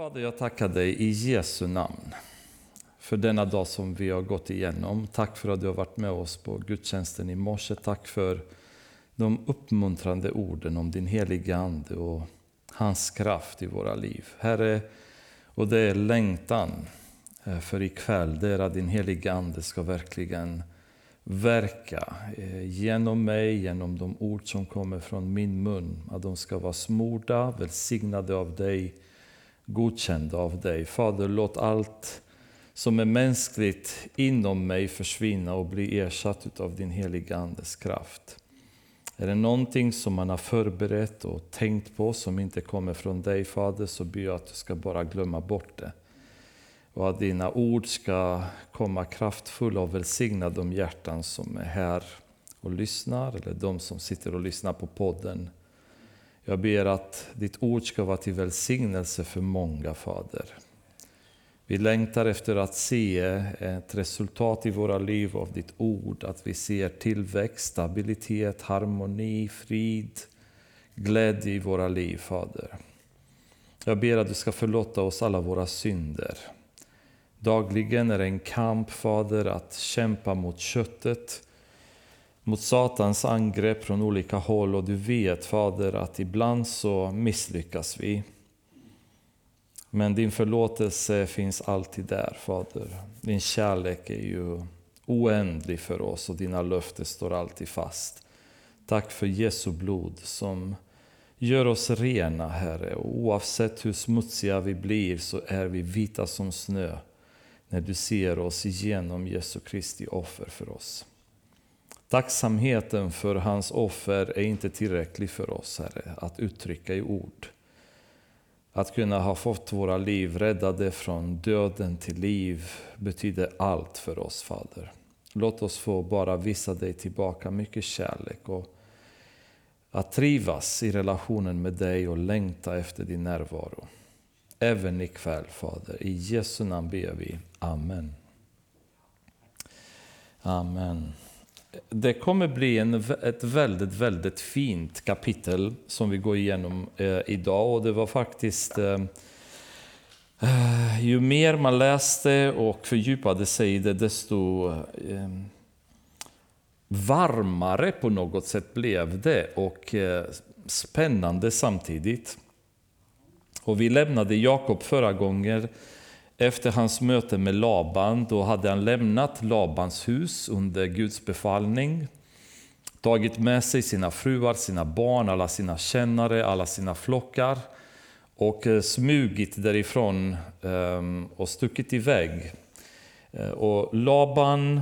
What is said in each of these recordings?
Fader, jag tackar dig i Jesu namn för denna dag som vi har gått igenom. Tack för att du har varit med oss på gudstjänsten i morse. Tack för de uppmuntrande orden om din heliga Ande och hans kraft i våra liv. Herre, och det är längtan eh, för ikväll, det är att din heliga Ande ska verkligen verka eh, genom mig, genom de ord som kommer från min mun. Att de ska vara smorda, välsignade av dig, godkända av dig. Fader, låt allt som är mänskligt inom mig försvinna och bli ersatt av din heliga Andes kraft. Är det någonting som man har förberett och tänkt på som inte kommer från dig Fader så ber jag att du ska bara glömma bort det. Och att dina ord ska komma kraftfulla och välsigna de hjärtan som är här och lyssnar eller de som sitter och lyssnar på podden. Jag ber att ditt ord ska vara till välsignelse för många Fader. Vi längtar efter att se ett resultat i våra liv av ditt ord, att vi ser tillväxt, stabilitet, harmoni, frid, glädje i våra liv, Fader. Jag ber att du ska förlåta oss alla våra synder. Dagligen är det en kamp, Fader, att kämpa mot köttet, mot Satans angrepp från olika håll och du vet, Fader, att ibland så misslyckas vi. Men din förlåtelse finns alltid där, Fader. Din kärlek är ju oändlig för oss och dina löften står alltid fast. Tack för Jesu blod som gör oss rena, Herre. Och oavsett hur smutsiga vi blir så är vi vita som snö när du ser oss genom Jesu Kristi offer för oss. Tacksamheten för hans offer är inte tillräcklig för oss, Herre, att uttrycka i ord. Att kunna ha fått våra liv räddade från döden till liv betyder allt för oss, Fader. Låt oss få bara visa dig tillbaka mycket kärlek och att trivas i relationen med dig och längta efter din närvaro. Även ikväll, Fader. I Jesu namn ber vi. Amen. Amen. Det kommer bli en, ett väldigt, väldigt fint kapitel som vi går igenom eh, idag. Och det var faktiskt... Eh, eh, ju mer man läste och fördjupade sig i det, desto eh, varmare på något sätt blev det och eh, spännande samtidigt. Och vi lämnade Jakob förra gången efter hans möte med Laban, då hade han lämnat Labans hus under Guds befallning, tagit med sig sina fruar, sina barn, alla sina kännare, alla sina flockar och eh, smugit därifrån ehm, och stuckit iväg. Eh, och Laban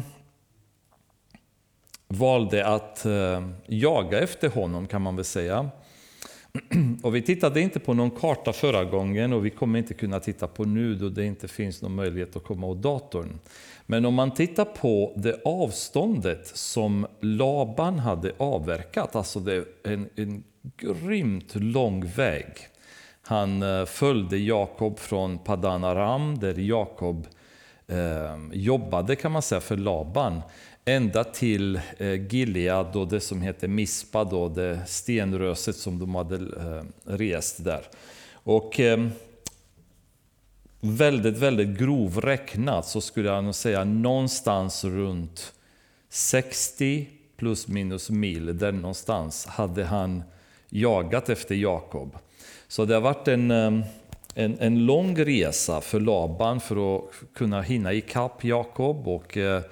valde att eh, jaga efter honom kan man väl säga. Och vi tittade inte på någon karta förra gången och vi kommer inte kunna titta på nu då det inte finns någon möjlighet att komma åt datorn. Men om man tittar på det avståndet som Laban hade avverkat, alltså det är en, en grymt lång väg. Han eh, följde Jakob från Padan Aram där Jakob eh, jobbade kan man säga för Laban ända till eh, Gilead och det som heter Mispa, då, det stenröset som de hade eh, rest där. Och ehm, väldigt, väldigt grov räknat så skulle jag nog säga någonstans runt 60 plus minus mil, där någonstans hade han jagat efter Jakob. Så det har varit en, ehm, en, en lång resa för Laban för att kunna hinna ikapp Jakob. Och, eh,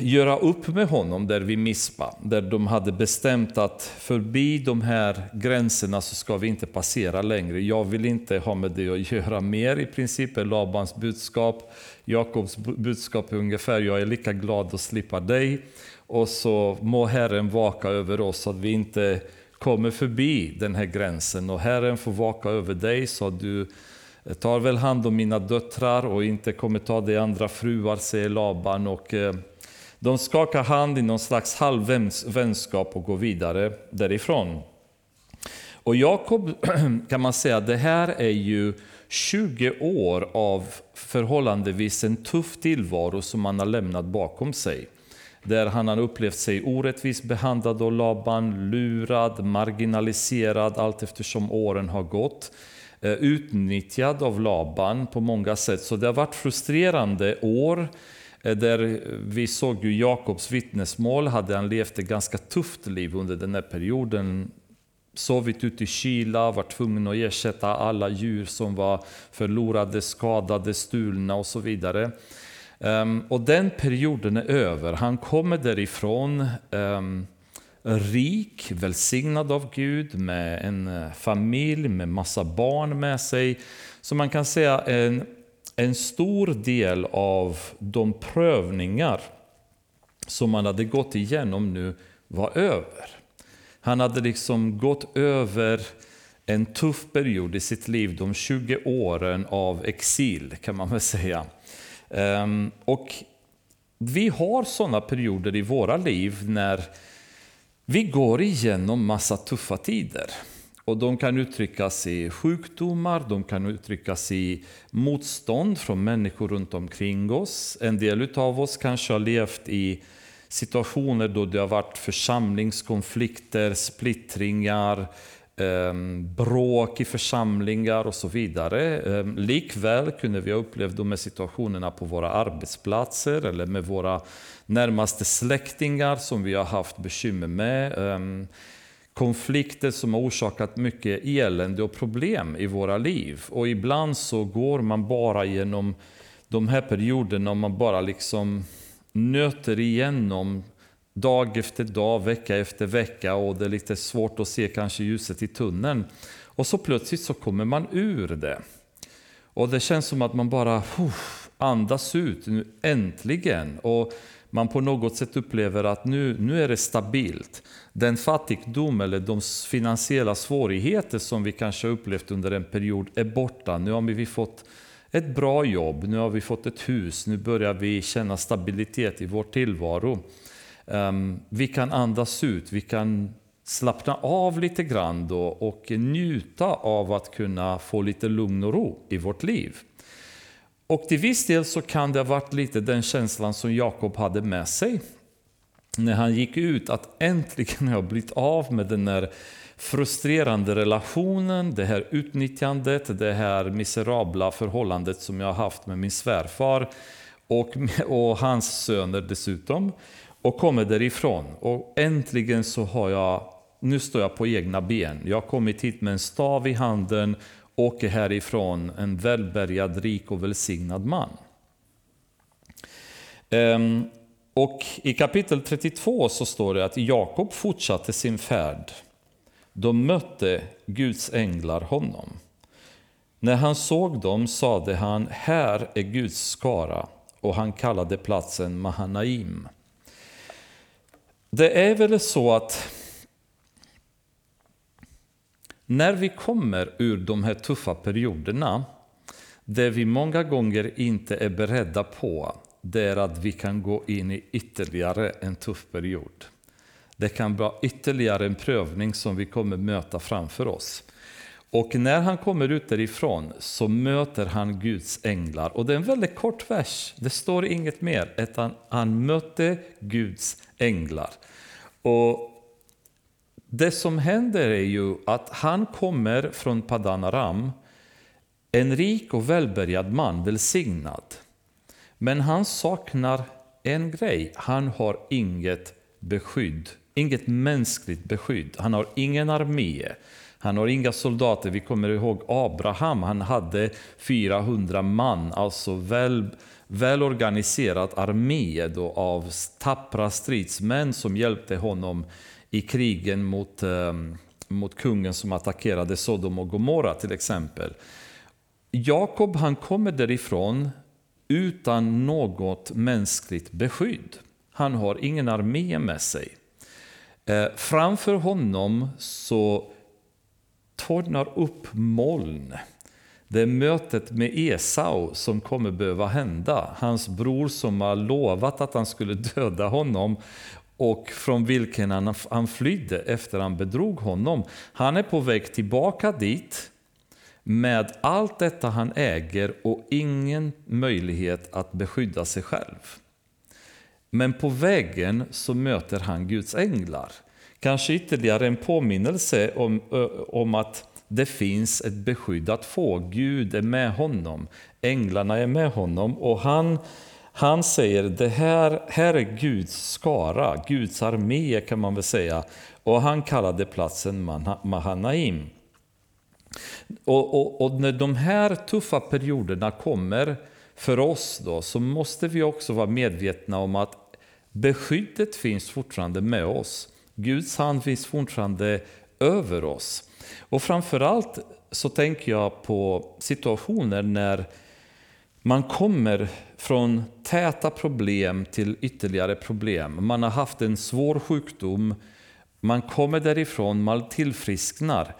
göra upp med honom där vid Mispa, där de hade bestämt att förbi de här gränserna så ska vi inte passera längre. Jag vill inte ha med det att göra mer i princip, är Labans budskap. Jakobs budskap är ungefär, jag är lika glad att slippa dig. Och så må Herren vaka över oss så att vi inte kommer förbi den här gränsen. Och Herren får vaka över dig så att du eh, tar väl hand om mina döttrar och inte kommer ta dig andra fruar, säger Laban. Och, eh, de skakar hand i någon slags halvvänskap och går vidare därifrån. Och Jakob kan man säga, det här är ju 20 år av förhållandevis en tuff tillvaro som han har lämnat bakom sig. Där han har upplevt sig orättvist behandlad av Laban, lurad, marginaliserad allt eftersom åren har gått. Eh, utnyttjad av Laban på många sätt. Så det har varit frustrerande år Eh, där vi såg ju Jakobs vittnesmål, hade han levt ett ganska tufft liv under den här perioden. Sovit ute i kyla, var tvungen att ersätta alla djur som var förlorade, skadade, stulna och så vidare. Ehm, och den perioden är över. Han kommer därifrån ehm, rik, välsignad av Gud, med en eh, familj, med massa barn med sig. Så man kan säga en, en stor del av de prövningar som han hade gått igenom nu var över. Han hade liksom gått över en tuff period i sitt liv, de 20 åren av exil kan man väl säga. Ehm, och vi har sådana perioder i våra liv när vi går igenom massa tuffa tider. Och de kan uttryckas i sjukdomar, de kan uttryckas i motstånd från människor runt omkring oss. En del av oss kanske har levt i situationer då det har varit församlingskonflikter, splittringar, ehm, bråk i församlingar och så vidare. Ehm, likväl kunde vi ha upplevt de här situationerna på våra arbetsplatser eller med våra närmaste släktingar som vi har haft bekymmer med. Ehm, Konflikter som har orsakat mycket elände och problem i våra liv. Och ibland så går man bara genom de här perioderna och man bara liksom nöter igenom dag efter dag, vecka efter vecka och det är lite svårt att se kanske ljuset i tunneln. Och så plötsligt så kommer man ur det. Och det känns som att man bara uff, andas ut, nu äntligen. Och man på något sätt upplever att nu, nu är det stabilt. Den fattigdom eller de finansiella svårigheter som vi kanske upplevt under en period är borta. Nu har vi fått ett bra jobb, nu har vi fått ett hus, nu börjar vi känna stabilitet i vår tillvaro. Ehm, vi kan andas ut, vi kan slappna av lite grann då och njuta av att kunna få lite lugn och ro i vårt liv. Och till viss del så kan det ha varit lite den känslan som Jakob hade med sig när han gick ut, att äntligen har jag blivit av med den där frustrerande relationen, det här utnyttjandet, det här miserabla förhållandet som jag har haft med min svärfar och, och hans söner dessutom och kommer därifrån. Och äntligen så har jag, nu står jag på egna ben. Jag har kommit hit med en stav i handen, åker härifrån en välbärgad, rik och välsignad man. Um, och i kapitel 32 så står det att Jakob fortsatte sin färd. Då mötte Guds änglar honom. När han såg dem sade han, här är Guds skara, och han kallade platsen Mahanaim. Det är väl så att när vi kommer ur de här tuffa perioderna, det vi många gånger inte är beredda på, det är att vi kan gå in i ytterligare en tuff period. Det kan vara ytterligare en prövning som vi kommer möta framför oss. Och när han kommer ut därifrån så möter han Guds änglar. Och det är en väldigt kort vers, det står inget mer, utan han mötte Guds änglar. Och Det som händer är ju att han kommer från Padanaram, en rik och välbärgad man, välsignad. Men han saknar en grej, han har inget beskydd, inget mänskligt beskydd. Han har ingen armé, han har inga soldater. Vi kommer ihåg Abraham, han hade 400 man, alltså väl välorganiserad armé då av tappra stridsmän som hjälpte honom i krigen mot, eh, mot kungen som attackerade Sodom och Gomorra till exempel. Jakob han kommer därifrån utan något mänskligt beskydd. Han har ingen armé med sig. Eh, framför honom så tornar upp moln det är mötet med Esau som kommer behöva hända. Hans bror som har lovat att han skulle döda honom och från vilken han, han flydde efter han bedrog honom. Han är på väg tillbaka dit med allt detta han äger och ingen möjlighet att beskydda sig själv. Men på vägen så möter han Guds änglar. Kanske ytterligare en påminnelse om, om att det finns ett beskydd att få. Gud är med honom, änglarna är med honom och han, han säger det här, här är Guds skara, Guds armé kan man väl säga. Och han kallade platsen Mahanaim. Och, och, och, när de här tuffa perioderna kommer för oss då, så måste vi också vara medvetna om att beskyddet finns fortfarande med oss. Guds hand finns fortfarande över oss. Och framförallt så tänker jag på situationer när man kommer från täta problem till ytterligare problem. Man har haft en svår sjukdom, man kommer därifrån, man tillfrisknar.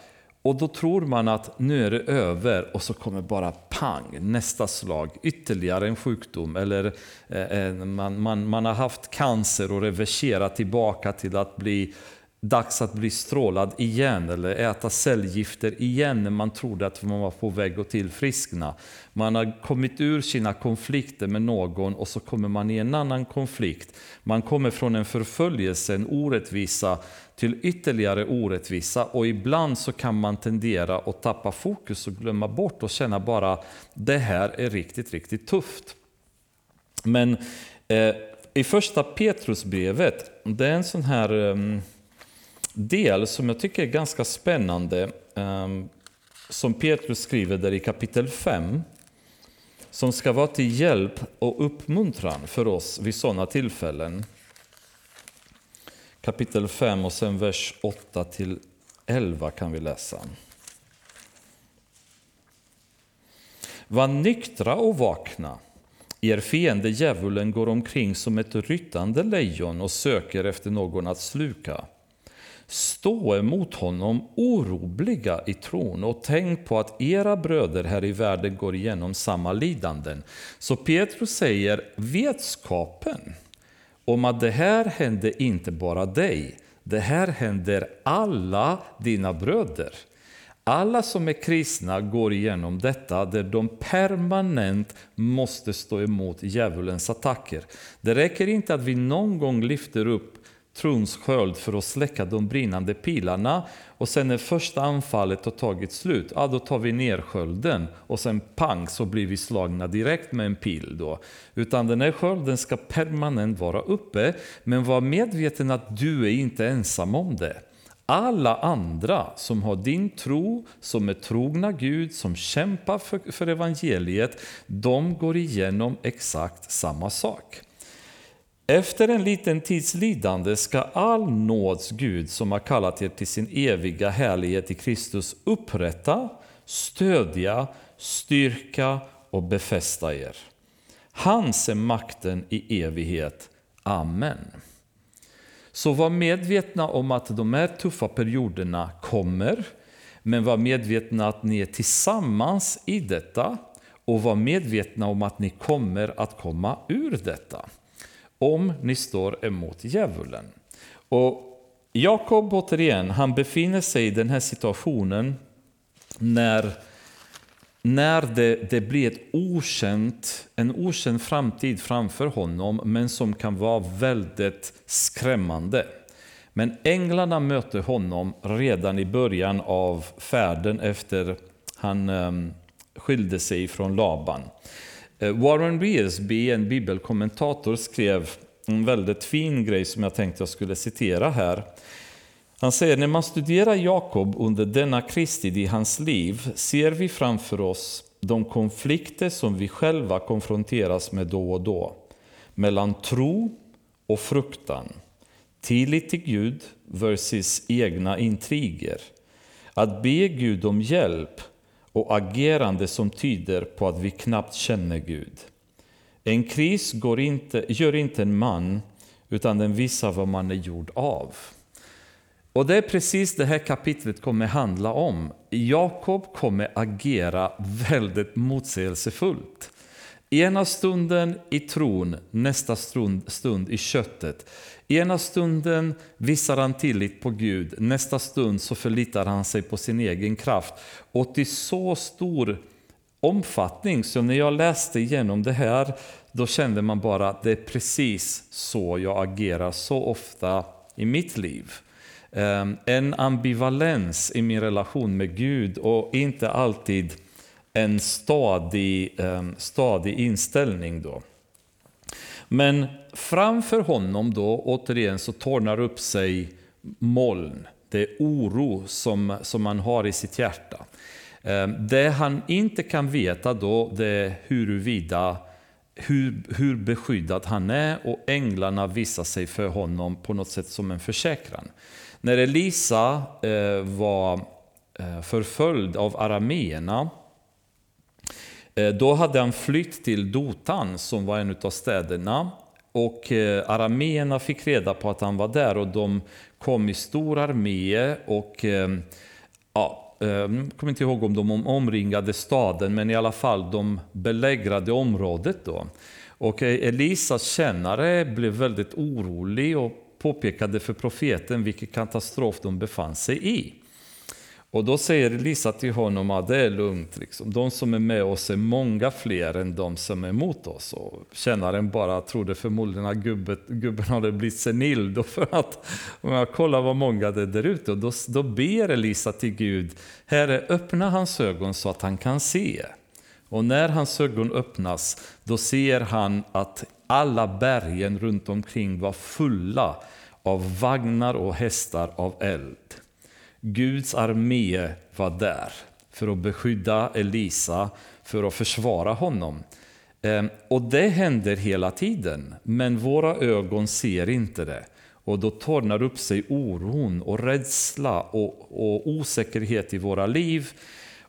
Och då tror man att nu är det över och så kommer bara pang, nästa slag, ytterligare en sjukdom. Eller eh, man, man, man har haft cancer och reverserat tillbaka till att bli dags att bli strålad igen eller äta cellgifter igen när man trodde att man var på väg att tillfriskna. Man har kommit ur sina konflikter med någon och så kommer man i en annan konflikt. Man kommer från en förföljelse, en orättvisa till ytterligare orättvisa och ibland så kan man tendera att tappa fokus och glömma bort och känna bara det här är riktigt, riktigt tufft. Men eh, i första Petrusbrevet, det är en sån här eh, del som jag tycker är ganska spännande, ehm, som Petrus skriver där i kapitel 5, som ska vara till hjälp och uppmuntran för oss vid sådana tillfällen. Kapitel 5 och sen vers 8 till 11 kan vi läsa. Var nyktra och vakna. Er fiende djävulen går omkring som ett ryttande lejon och söker efter någon att sluka. Stå emot honom orubbliga, i tron och tänk på att era bröder här i världen går igenom samma lidanden. Så Petrus säger vetskapen om att det här hände inte bara dig, det här händer alla dina bröder. Alla som är kristna går igenom detta där de permanent måste stå emot djävulens attacker. Det räcker inte att vi någon gång lyfter upp trons sköld för att släcka de brinnande pilarna. Och sen när första anfallet har tagit slut, ja, då tar vi ner skölden och sen pang så blir vi slagna direkt med en pil. Då. Utan den här skölden ska permanent vara uppe, men var medveten att du är inte ensam om det. Alla andra som har din tro, som är trogna Gud, som kämpar för, för evangeliet, de går igenom exakt samma sak. Efter en liten tids lidande ska all nåds Gud som har kallat er till sin eviga härlighet i Kristus upprätta, stödja, styrka och befästa er. Hans är makten i evighet. Amen. Så var medvetna om att de här tuffa perioderna kommer, men var medvetna att ni är tillsammans i detta och var medvetna om att ni kommer att komma ur detta om ni står emot djävulen. Och Jakob återigen, han befinner sig i den här situationen när, när det, det blir ett okänt, en okänd framtid framför honom, men som kan vara väldigt skrämmande. Men änglarna möter honom redan i början av färden efter han ehm, skilde sig från Laban. Eh, Warren Wiersbe, en bibelkommentator, skrev en väldigt fin grej som jag tänkte jag skulle citera här. Han säger, när man studerar Jakob under denna kristid i hans liv ser vi framför oss de konflikter som vi själva konfronteras med då och då. Mellan tro och fruktan. Tillit till Gud versus egna intriger. Att be Gud om hjälp och agerande som tyder på att vi knappt känner Gud. En kris går inte, gör inte en man, utan den visar vad man är gjord av. Och det är precis det här kapitlet kommer handla om. Jakob kommer agera väldigt motsägelsefullt. Ena stunden i tron, nästa stund, stund i köttet. Ena stunden visar han tillit på Gud, nästa stund så förlitar han sig på sin egen kraft. Och till så stor omfattning så när jag läste igenom det här då kände man bara att det är precis så jag agerar så ofta i mitt liv. Ehm, en ambivalens i min relation med Gud och inte alltid en stadig, ehm, stadig inställning. Då. Men framför honom då, återigen, så tornar upp sig moln. Det är oro som, som man har i sitt hjärta. Ehm, det han inte kan veta då, det är huruvida hur, hur beskyddad han är och änglarna visar sig för honom på något sätt som en försäkran. När Elisa eh, var eh, förföljd av arameerna Eh, då hade han flytt till Dotan som var en av städerna och eh, arameerna fick reda på att han var där och de kom i stor armé och eh, ja, jag kommer inte ihåg om de omringade staden, men i alla fall de belägrade området då. Och Elisas tjänare blev väldigt orolig och påpekade för profeten vilken katastrof de befann sig i. Och då säger Elisa till honom att det är lugnt, liksom. de som är med oss är många fler än de som är emot oss. Och tjänaren bara trodde förmodligen att gubben, gubben hade blivit senil, då för att om jag kollar vad många det är där ute. Och då, då ber Elisa till Gud, Herre öppna hans ögon så att han kan se. Och när hans ögon öppnas, då ser han att alla bergen runt omkring var fulla av vagnar och hästar av eld. Guds armé var där för att beskydda Elisa, för att försvara honom. Ehm, och det händer hela tiden, men våra ögon ser inte det. Och då tornar upp sig oron och rädsla och, och osäkerhet i våra liv.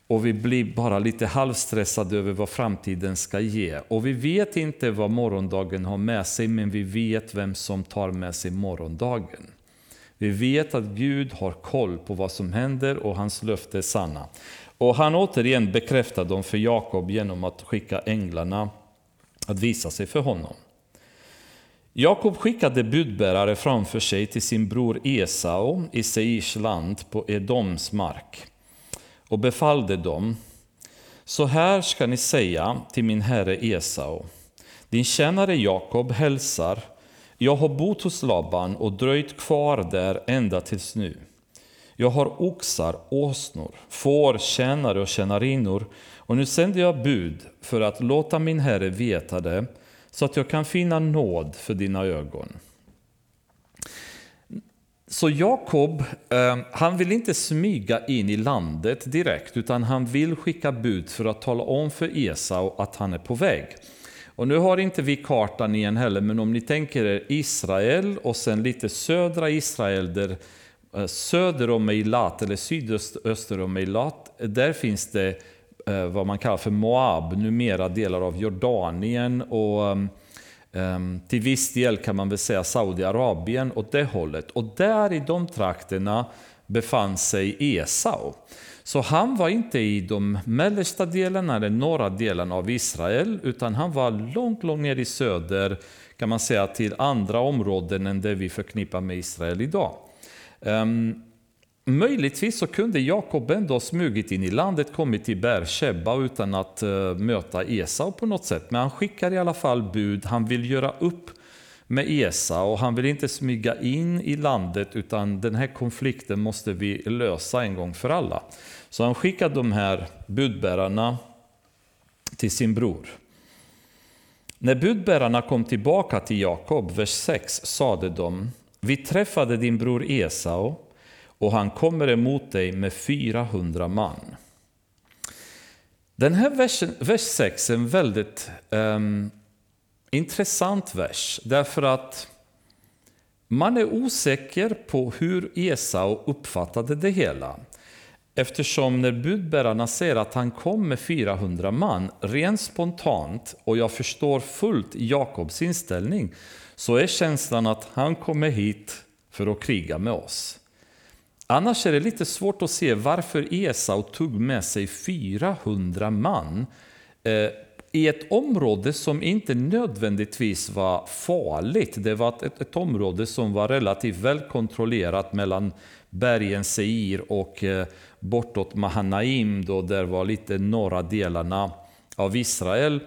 Och vi blir bara lite halvstressade över vad framtiden ska ge. Och vi vet inte vad morgondagen har med sig, men vi vet vem som tar med sig morgondagen. Vi vet att Gud har koll på vad som händer och hans löfte är sanna. Och han återigen bekräftar dem för Jakob genom att skicka änglarna att visa sig för honom. Jakob skickade budbärare framför sig till sin bror Esau i Seirs land på Edoms mark och befallde dem Så här ska ni säga till min herre Esau. Din tjänare Jakob hälsar jag har bott hos Laban och dröjt kvar där ända tills nu. Jag har oxar, åsnor, får, tjänare och tjänarinnor och nu sänder jag bud för att låta min herre veta det så att jag kan finna nåd för dina ögon. Så Jakob, eh, han vill inte smyga in i landet direkt utan han vill skicka bud för att tala om för Esau att han är på väg. Och nu har inte vi kartan igen heller, men om ni tänker er Israel och sen lite södra Israel, där eh, söder om Eilat eller sydöster om Eilat, där finns det eh, vad man kallar för Moab, numera delar av Jordanien och ehm, ehm, till viss del kan man väl säga Saudiarabien åt det hållet. Och där i de trakterna befann sig Esau. Så han var inte i de mellersta delarna eller norra delen av Israel, utan han var långt, långt ner i söder, kan man säga, till andra områden än det vi förknippar med Israel idag. Um, möjligtvis så kunde Jakob ändå ha smugit in i landet, kommit till Beersheba utan att uh, möta Esau på något sätt. Men han skickar i alla fall bud, han vill göra upp med Esa och han vill inte smyga in i landet utan den här konflikten måste vi lösa en gång för alla. Så han skickar de här budbärarna till sin bror. När budbärarna kom tillbaka till Jakob, vers 6, sade de Vi träffade din bror Esau och han kommer emot dig med 400 man. Den här versen, vers 6 är en väldigt um, intressant vers därför att man är osäker på hur Esau uppfattade det hela. Eftersom när budbärarna säger att han kom med 400 man, rent spontant, och jag förstår fullt Jakobs inställning, så är känslan att han kommer hit för att kriga med oss. Annars är det lite svårt att se varför Esau tog med sig 400 man eh, i ett område som inte nödvändigtvis var farligt. Det var ett, ett område som var relativt välkontrollerat mellan bergen Seir och eh, bortåt Mahanaim, då där var lite norra delarna av Israel.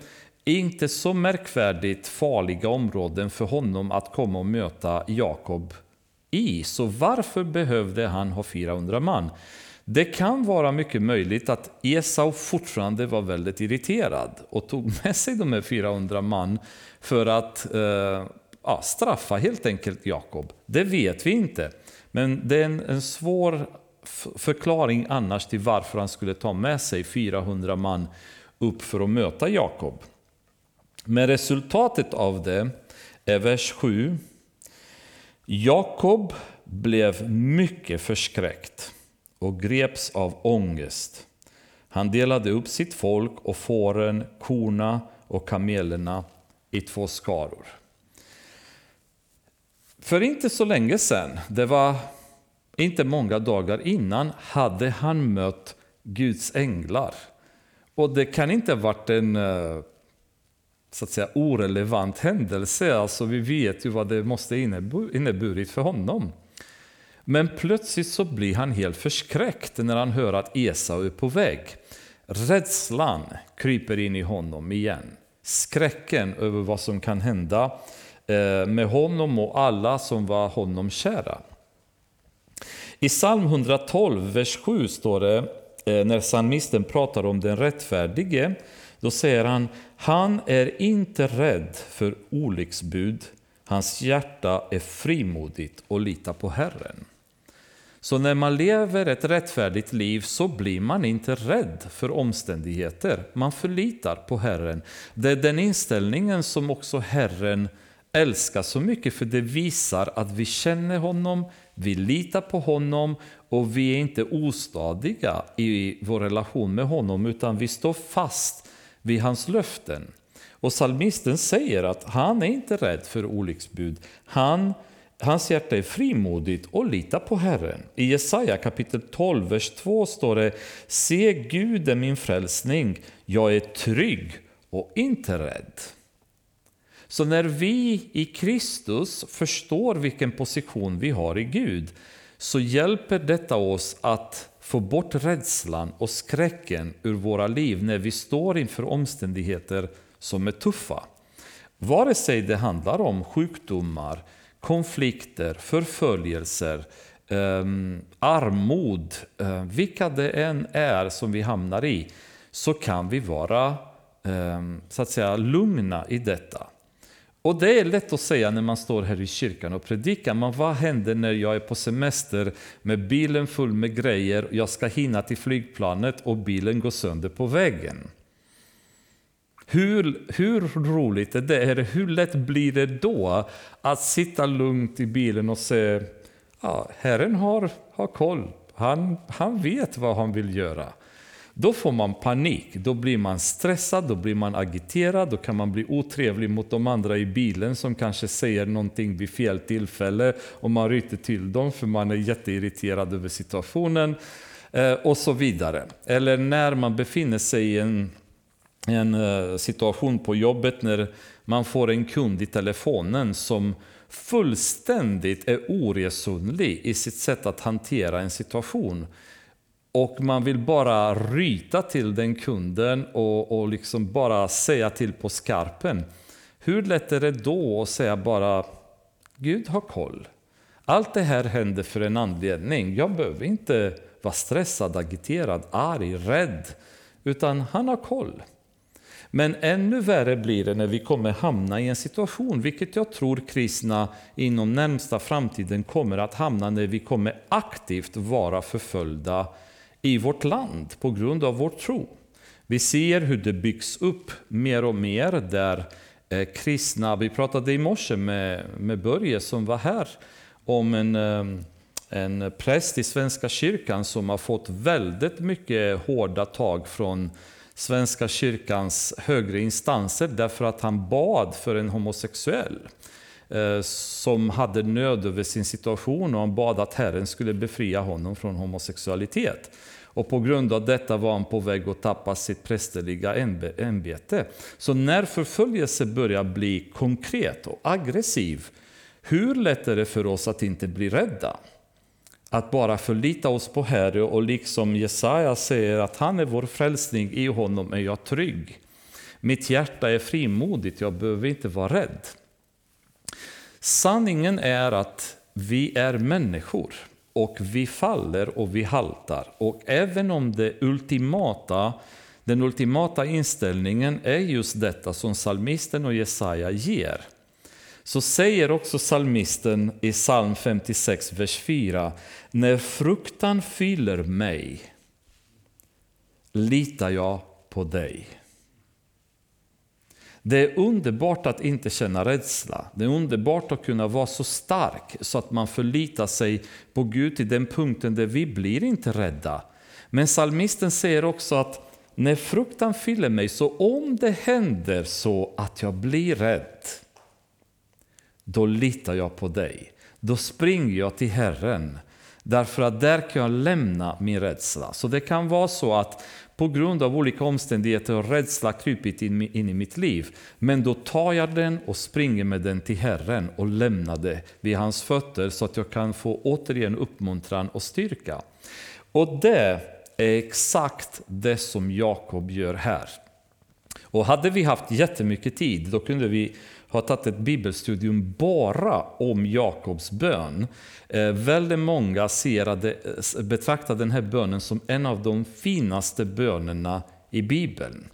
Inte så märkvärdigt farliga områden för honom att komma och möta Jakob i. Så varför behövde han ha 400 man? Det kan vara mycket möjligt att Esau fortfarande var väldigt irriterad och tog med sig de här 400 man för att eh, ja, straffa helt enkelt Jakob. Det vet vi inte. Men det är en, en svår förklaring annars till varför han skulle ta med sig 400 man upp för att möta Jakob. Men resultatet av det är vers 7. Jakob blev mycket förskräckt och greps av ångest. Han delade upp sitt folk och fåren, korna och kamelerna i två skaror. För inte så länge sedan, det var inte många dagar innan, hade han mött Guds änglar. Och det kan inte ha varit en eh, så att säga, orelevant händelse. Alltså, vi vet ju vad det måste inneburit för honom. Men plötsligt så blir han helt förskräckt när han hör att Esau är på väg. Rädslan kryper in i honom igen. Skräcken över vad som kan hända eh, med honom och alla som var honom kära. I psalm 112, vers 7 står det, eh, när psalmisten pratar om den rättfärdige, då säger han, han är inte rädd för olycksbud, hans hjärta är frimodigt och litar på Herren. Så när man lever ett rättfärdigt liv så blir man inte rädd för omständigheter. Man förlitar på Herren. Det är den inställningen som också Herren älskar så mycket för det visar att vi känner honom, vi litar på honom och vi är inte ostadiga i vår relation med honom utan vi står fast vid hans löften. Och salmisten säger att han är inte rädd för olycksbud. Han Hans hjärta är frimodigt och litar på Herren. I Jesaja kapitel 12, vers 2 står det Se Gud är min frälsning, jag är trygg och inte rädd. Så när vi i Kristus förstår vilken position vi har i Gud så hjälper detta oss att få bort rädslan och skräcken ur våra liv när vi står inför omständigheter som är tuffa. Vare sig det handlar om sjukdomar, konflikter, förföljelser, um, armod, uh, vilka det än är som vi hamnar i, så kan vi vara um, så att säga lugna i detta. Och det är lätt att säga när man står här i kyrkan och predikar, men vad händer när jag är på semester med bilen full med grejer, jag ska hinna till flygplanet och bilen går sönder på vägen? Hur, hur roligt är det? Eller hur lätt blir det då att sitta lugnt i bilen och säga ja, Herren har, har koll. Han, han vet vad han vill göra. Då får man panik, då blir man stressad, då blir man agiterad, då kan man bli otrevlig mot de andra i bilen som kanske säger någonting vid fel tillfälle och man ryter till dem för man är jätteirriterad över situationen eh, och så vidare. Eller när man befinner sig i en en eh, situation på jobbet när man får en kund i telefonen som fullständigt är oresonlig i sitt sätt att hantera en situation. Och man vill bara ryta till den kunden och, och liksom bara säga till på skarpen. Hur lätt är det då att säga bara Gud har koll. Allt det här händer för en anledning. Jag behöver inte vara stressad, agiterad, arg, rädd. Utan han har koll. Men ännu värre blir det när vi kommer hamna i en situation, vilket jag tror kristna inom närmsta framtiden kommer att hamna när vi kommer aktivt vara förföljda i vårt land på grund av vår tro. Vi ser hur det byggs upp mer och mer där eh, kristna, vi pratade i morse med, med Börje som var här om en, eh, en präst i Svenska kyrkan som har fått väldigt mycket hårda tag från Svenska kyrkans högre instanser därför att han bad för en homosexuell eh, som hade nöd över sin situation och han bad att Herren skulle befria honom från homosexualitet. Och på grund av detta var han på väg att tappa sitt prästerliga ämbete. Så när förföljelse börjar bli konkret och aggressiv, hur lätt är det för oss att inte bli rädda? Att bara förlita oss på Herre och liksom Jesaja säger att han är vår frälsning, i honom är jag trygg. Mitt hjärta är frimodigt, jag behöver inte vara rädd. Sanningen är att vi är människor och vi faller och vi haltar. Och även om det ultimata, den ultimata inställningen är just detta som psalmisten och Jesaja ger, så säger också psalmisten i psalm 56, vers 4, när fruktan fyller mig litar jag på dig. Det är underbart att inte känna rädsla. Det är underbart att kunna vara så stark så att man förlitar sig på Gud till den punkten där vi blir inte rädda. Men salmisten säger också att när fruktan fyller mig, så om det händer så att jag blir rädd, då litar jag på dig. Då springer jag till Herren, därför att där kan jag lämna min rädsla. Så det kan vara så att på grund av olika omständigheter har rädsla krypit in, in i mitt liv. Men då tar jag den och springer med den till Herren och lämnar det vid hans fötter så att jag kan få återigen uppmuntran och styrka. Och det är exakt det som Jakob gör här. Och hade vi haft jättemycket tid, då kunde vi har tagit ett bibelstudium bara om Jakobs bön. Eh, väldigt många eh, betraktar den här bönen som en av de finaste bönerna i Bibeln.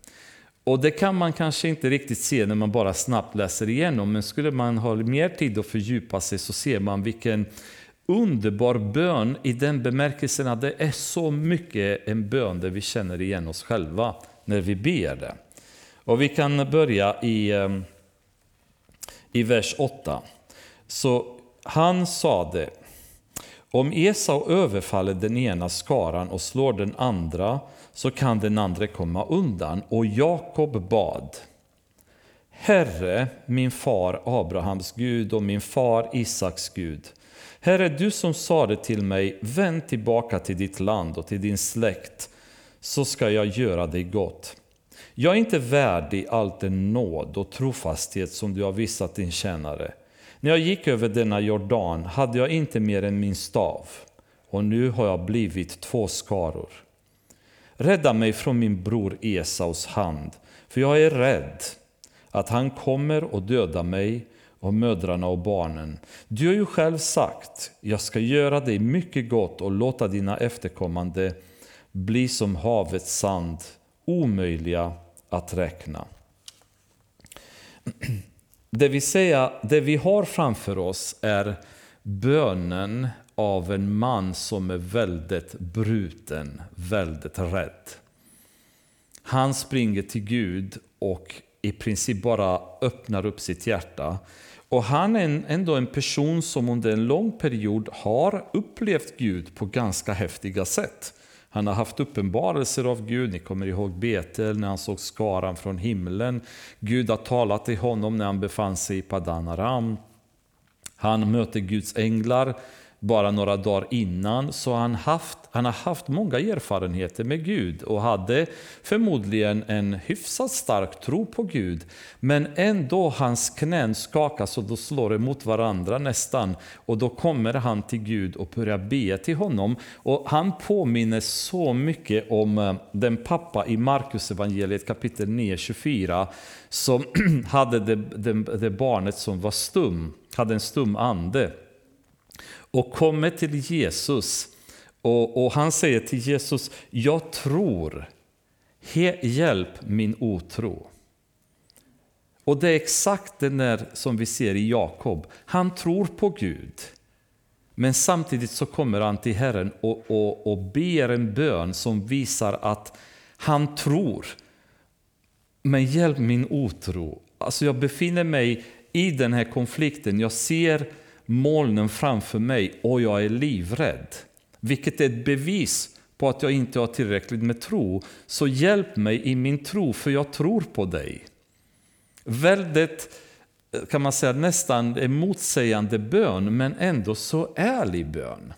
Och det kan man kanske inte riktigt se när man bara snabbt läser igenom, men skulle man ha mer tid att fördjupa sig så ser man vilken underbar bön i den bemärkelsen att det är så mycket en bön där vi känner igen oss själva när vi ber det. Och vi kan börja i, eh, i vers 8. Så han sade, om Esau överfaller den ena skaran och slår den andra så kan den andra komma undan. Och Jakob bad. Herre, min far Abrahams Gud och min far Isaks Gud. Herre, du som sade till mig, vänd tillbaka till ditt land och till din släkt, så ska jag göra dig gott. Jag är inte värdig allt den nåd och trofasthet som du har visat din tjänare. När jag gick över denna Jordan hade jag inte mer än min stav, och nu har jag blivit två skaror. Rädda mig från min bror Esaus hand, för jag är rädd att han kommer och döda mig och mödrarna och barnen. Du har ju själv sagt, jag ska göra dig mycket gott och låta dina efterkommande bli som havets sand, omöjliga att räkna. Det vill säga, det vi har framför oss är bönen av en man som är väldigt bruten, väldigt rädd. Han springer till Gud och i princip bara öppnar upp sitt hjärta. Och han är ändå en person som under en lång period har upplevt Gud på ganska häftiga sätt. Han har haft uppenbarelser av Gud. Ni kommer ihåg Betel när han såg skaran från himlen. Gud har talat till honom när han befann sig i Padanaram. Han möter Guds änglar bara några dagar innan. Så han, haft, han har haft många erfarenheter med Gud och hade förmodligen en hyfsat stark tro på Gud. Men ändå hans knän skakas och då slår det mot varandra nästan. Och då kommer han till Gud och börjar be till honom. Och han påminner så mycket om eh, den pappa i Markus evangeliet kapitel 9, 24 som hade det, det, det barnet som var stum, hade en stum ande och kommer till Jesus. Och, och, han säger till Jesus, jag tror, hjälp min otro. Och det är exakt det där som vi ser i Jakob. Han tror på Gud. Men samtidigt så kommer han till Herren och, och, och ber en bön som visar att han tror. Men hjälp min otro. Alltså jag befinner mig i den här konflikten. Jag ser molnen framför mig och jag är livrädd. Vilket är ett bevis på att jag inte har tillräckligt med tro. Så hjälp mig i min tro, för jag tror på dig. Väldigt, eh, kan man säga, nästan motsägande bön, men ändå så ärlig bön.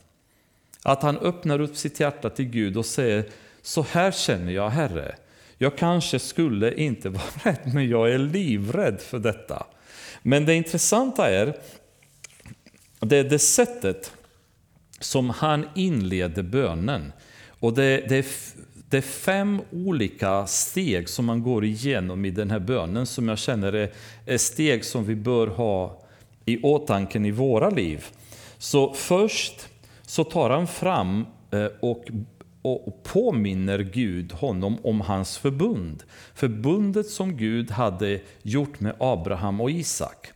Att han öppnar upp sitt hjärta till Gud och säger, så här känner jag Herre. Jag kanske skulle inte vara rädd, men jag är livrädd för detta. Men det intressanta är det är det sättet som han inleder bönen. Och det, det, är, det är fem olika steg som man går igenom i den här bönen som jag känner är, är steg som vi bör ha i åtanke i våra liv. Så först så tar han fram eh, och, och påminner Gud honom om hans förbund. Förbundet som Gud hade gjort med Abraham och Isak.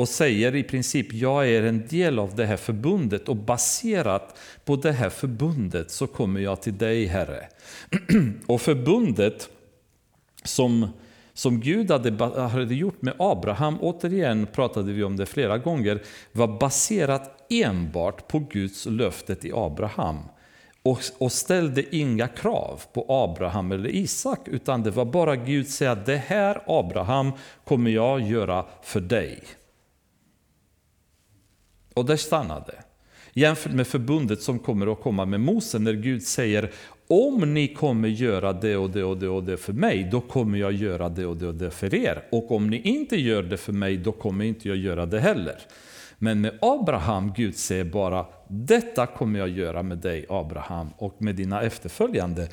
Och säger i princip, jag är en del av det här förbundet och baserat på det här förbundet så kommer jag till dig Herre. och förbundet som som Gud hade, hade gjort med Abraham, återigen pratade vi om det flera gånger, var baserat enbart på Guds löfte till Abraham. Och, ställde inga krav på Abraham eller Isak, utan det var bara Gud säga det här Abraham kommer jag göra för dig. Och där stannade Jämfört med förbundet som kommer att komma med Mose när Gud säger om ni kommer göra det och det och det och det för mig, då kommer jag göra det och det och det för er. Och om ni inte gör det för mig, då kommer inte jag göra det heller. Men med Abraham, Gud säger bara, detta kommer jag göra med dig Abraham och med dina efterföljande.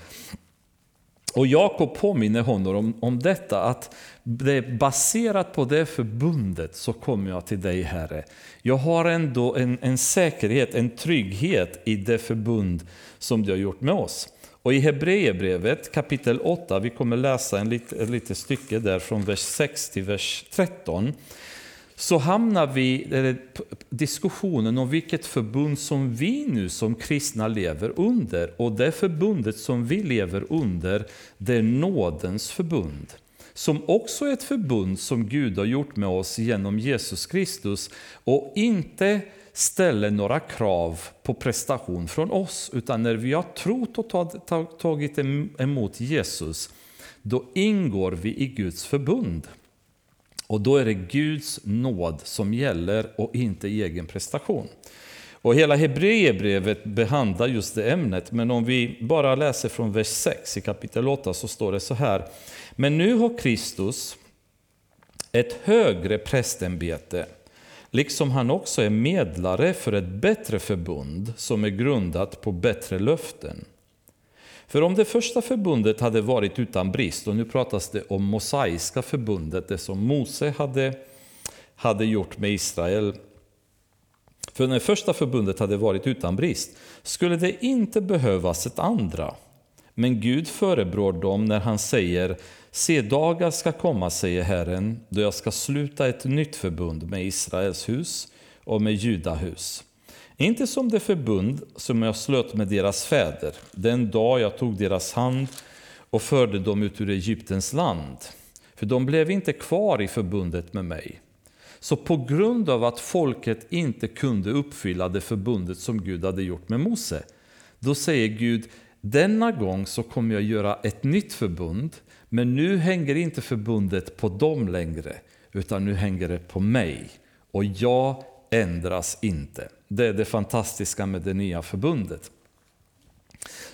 Och Jakob påminner honom om, om detta, att det är baserat på det förbundet så kommer jag till dig Herre. Jag har ändå en, en säkerhet, en trygghet i det förbund som du har gjort med oss. Och i Hebreerbrevet kapitel 8, vi kommer läsa en lite, ett litet stycke där från vers 6 till vers 13, så hamnar vi i diskussionen om vilket förbund som vi nu som kristna lever under. Och det förbundet som vi lever under, det är nådens förbund. Som också är ett förbund som Gud har gjort med oss genom Jesus Kristus och inte ställer några krav på prestation från oss, utan när vi har trott och tagit emot Jesus, då ingår vi i Guds förbund. Och då är det Guds nåd som gäller och inte egen prestation. Och hela Hebreerbrevet behandlar just det ämnet, men om vi bara läser från vers 6 i kapitel 8 så står det så här. Men nu har Kristus ett högre prästämbete liksom han också är medlare för ett bättre förbund som är grundat på bättre löften. För om det första förbundet hade varit utan brist, och nu pratas det om mosaiska förbundet, det som Mose hade, hade gjort med Israel. För när det första förbundet hade varit utan brist skulle det inte behövas ett andra. Men Gud förebrår dem när han säger Se, dagar ska komma, säger Herren, då jag ska sluta ett nytt förbund med Israels hus och med Judahus. Inte som det förbund som jag slöt med deras fäder, den dag jag tog deras hand och förde dem ut ur Egyptens land. För de blev inte kvar i förbundet med mig. Så på grund av att folket inte kunde uppfylla det förbundet som Gud hade gjort med Mose, då säger Gud, denna gång så kommer jag göra ett nytt förbund men nu hänger inte förbundet på dem längre, utan nu hänger det på mig. Och jag ändras inte. Det är det fantastiska med det nya förbundet.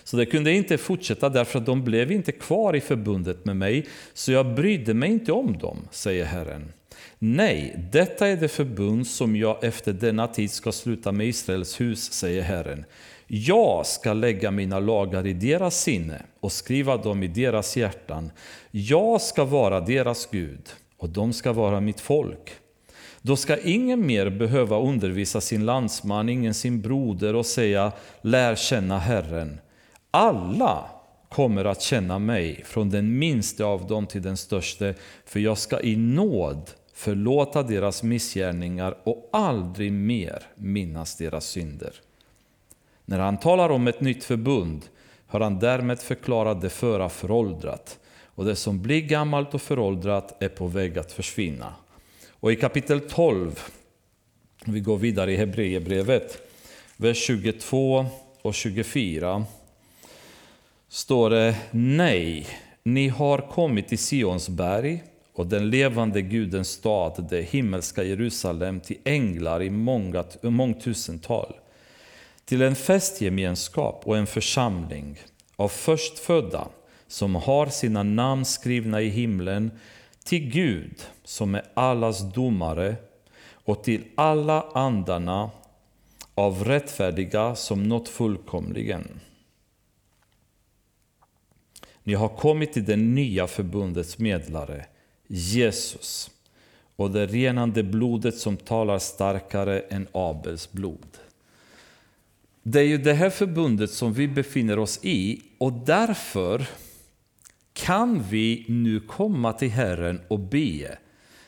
Så det kunde inte fortsätta därför att de blev inte kvar i förbundet med mig, så jag brydde mig inte om dem, säger Herren. Nej, detta är det förbund som jag efter denna tid ska sluta med Israels hus, säger Herren. Jag ska lägga mina lagar i deras sinne och skriva dem i deras hjärtan. Jag ska vara deras Gud och de ska vara mitt folk. Då ska ingen mer behöva undervisa sin landsman, ingen sin broder och säga lär känna Herren. Alla kommer att känna mig, från den minste av dem till den störste, för jag ska i nåd förlåta deras missgärningar och aldrig mer minnas deras synder. När han talar om ett nytt förbund har han därmed förklarat det förra föråldrat och det som blir gammalt och föråldrat är på väg att försvinna. Och i kapitel 12, vi går vidare i Hebreerbrevet, vers 22 och 24, står det Nej, ni har kommit till Sions berg och den levande Gudens stad, det himmelska Jerusalem, till änglar i många, mångtusental till en festgemenskap och en församling av förstfödda som har sina namn skrivna i himlen, till Gud som är allas domare och till alla andarna av rättfärdiga som nått fullkomligen. Ni har kommit till det nya förbundets medlare, Jesus och det renande blodet som talar starkare än Abels blod. det är ju det här förbundet som vi befinner oss i och därför kan vi nu komma till Herren och be.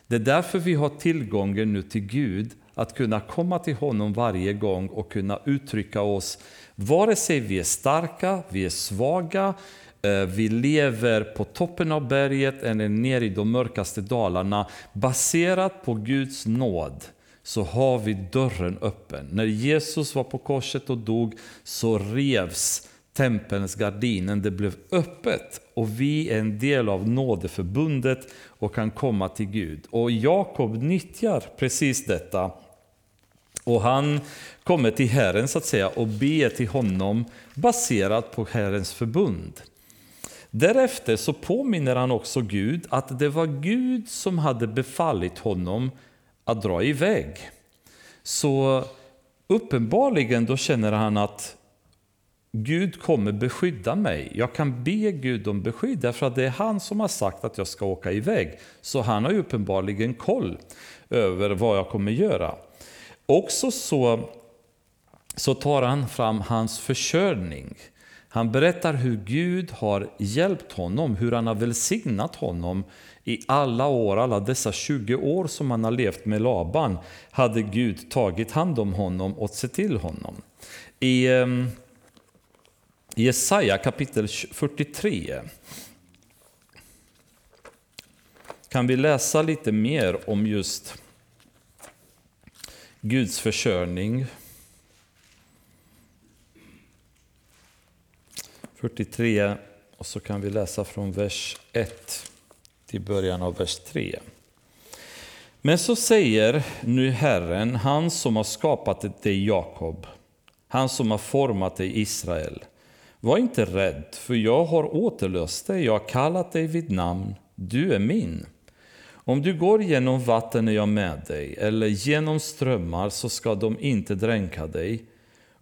Det är därför vi har tillgången nu till Gud, att kunna komma till honom varje gång och kunna uttrycka oss, vare sig vi är starka, vi är svaga, eh, vi lever på toppen av berget eller nere i de mörkaste dalarna, baserat på Guds nåd så har vi dörren öppen. När Jesus var på korset och dog så revs tempelns gardinen, det blev öppet och vi är en del av nådeförbundet och kan komma till Gud. Och Jakob nyttjar precis detta. Och han kommer till Herren så att säga och ber till honom baserat på Herrens förbund. Därefter så påminner han också Gud att det var Gud som hade befallit honom att dra iväg. Så uppenbarligen då känner han att Gud kommer beskydda mig. Jag kan be Gud om beskydd därför att det är han som har sagt att jag ska åka iväg. Så han har ju uppenbarligen koll över vad jag kommer göra. Också så, så tar han fram hans försörjning. Han berättar hur Gud har hjälpt honom, hur han har välsignat honom i alla år, alla dessa 20 år som han har levt med Laban, hade Gud tagit hand om honom och sett till honom. I ehm, Jesaja kapitel 43 kan vi läsa lite mer om just Guds försörjning. 43 och så kan vi läsa från vers 1 till början av vers 3. Men så säger nu Herren, han som har skapat dig Jakob, han som har format dig Israel. Var inte rädd, för jag har återlöst dig, jag har kallat dig vid namn, du är min. Om du går genom vatten är jag med dig, eller genom strömmar så ska de inte dränka dig.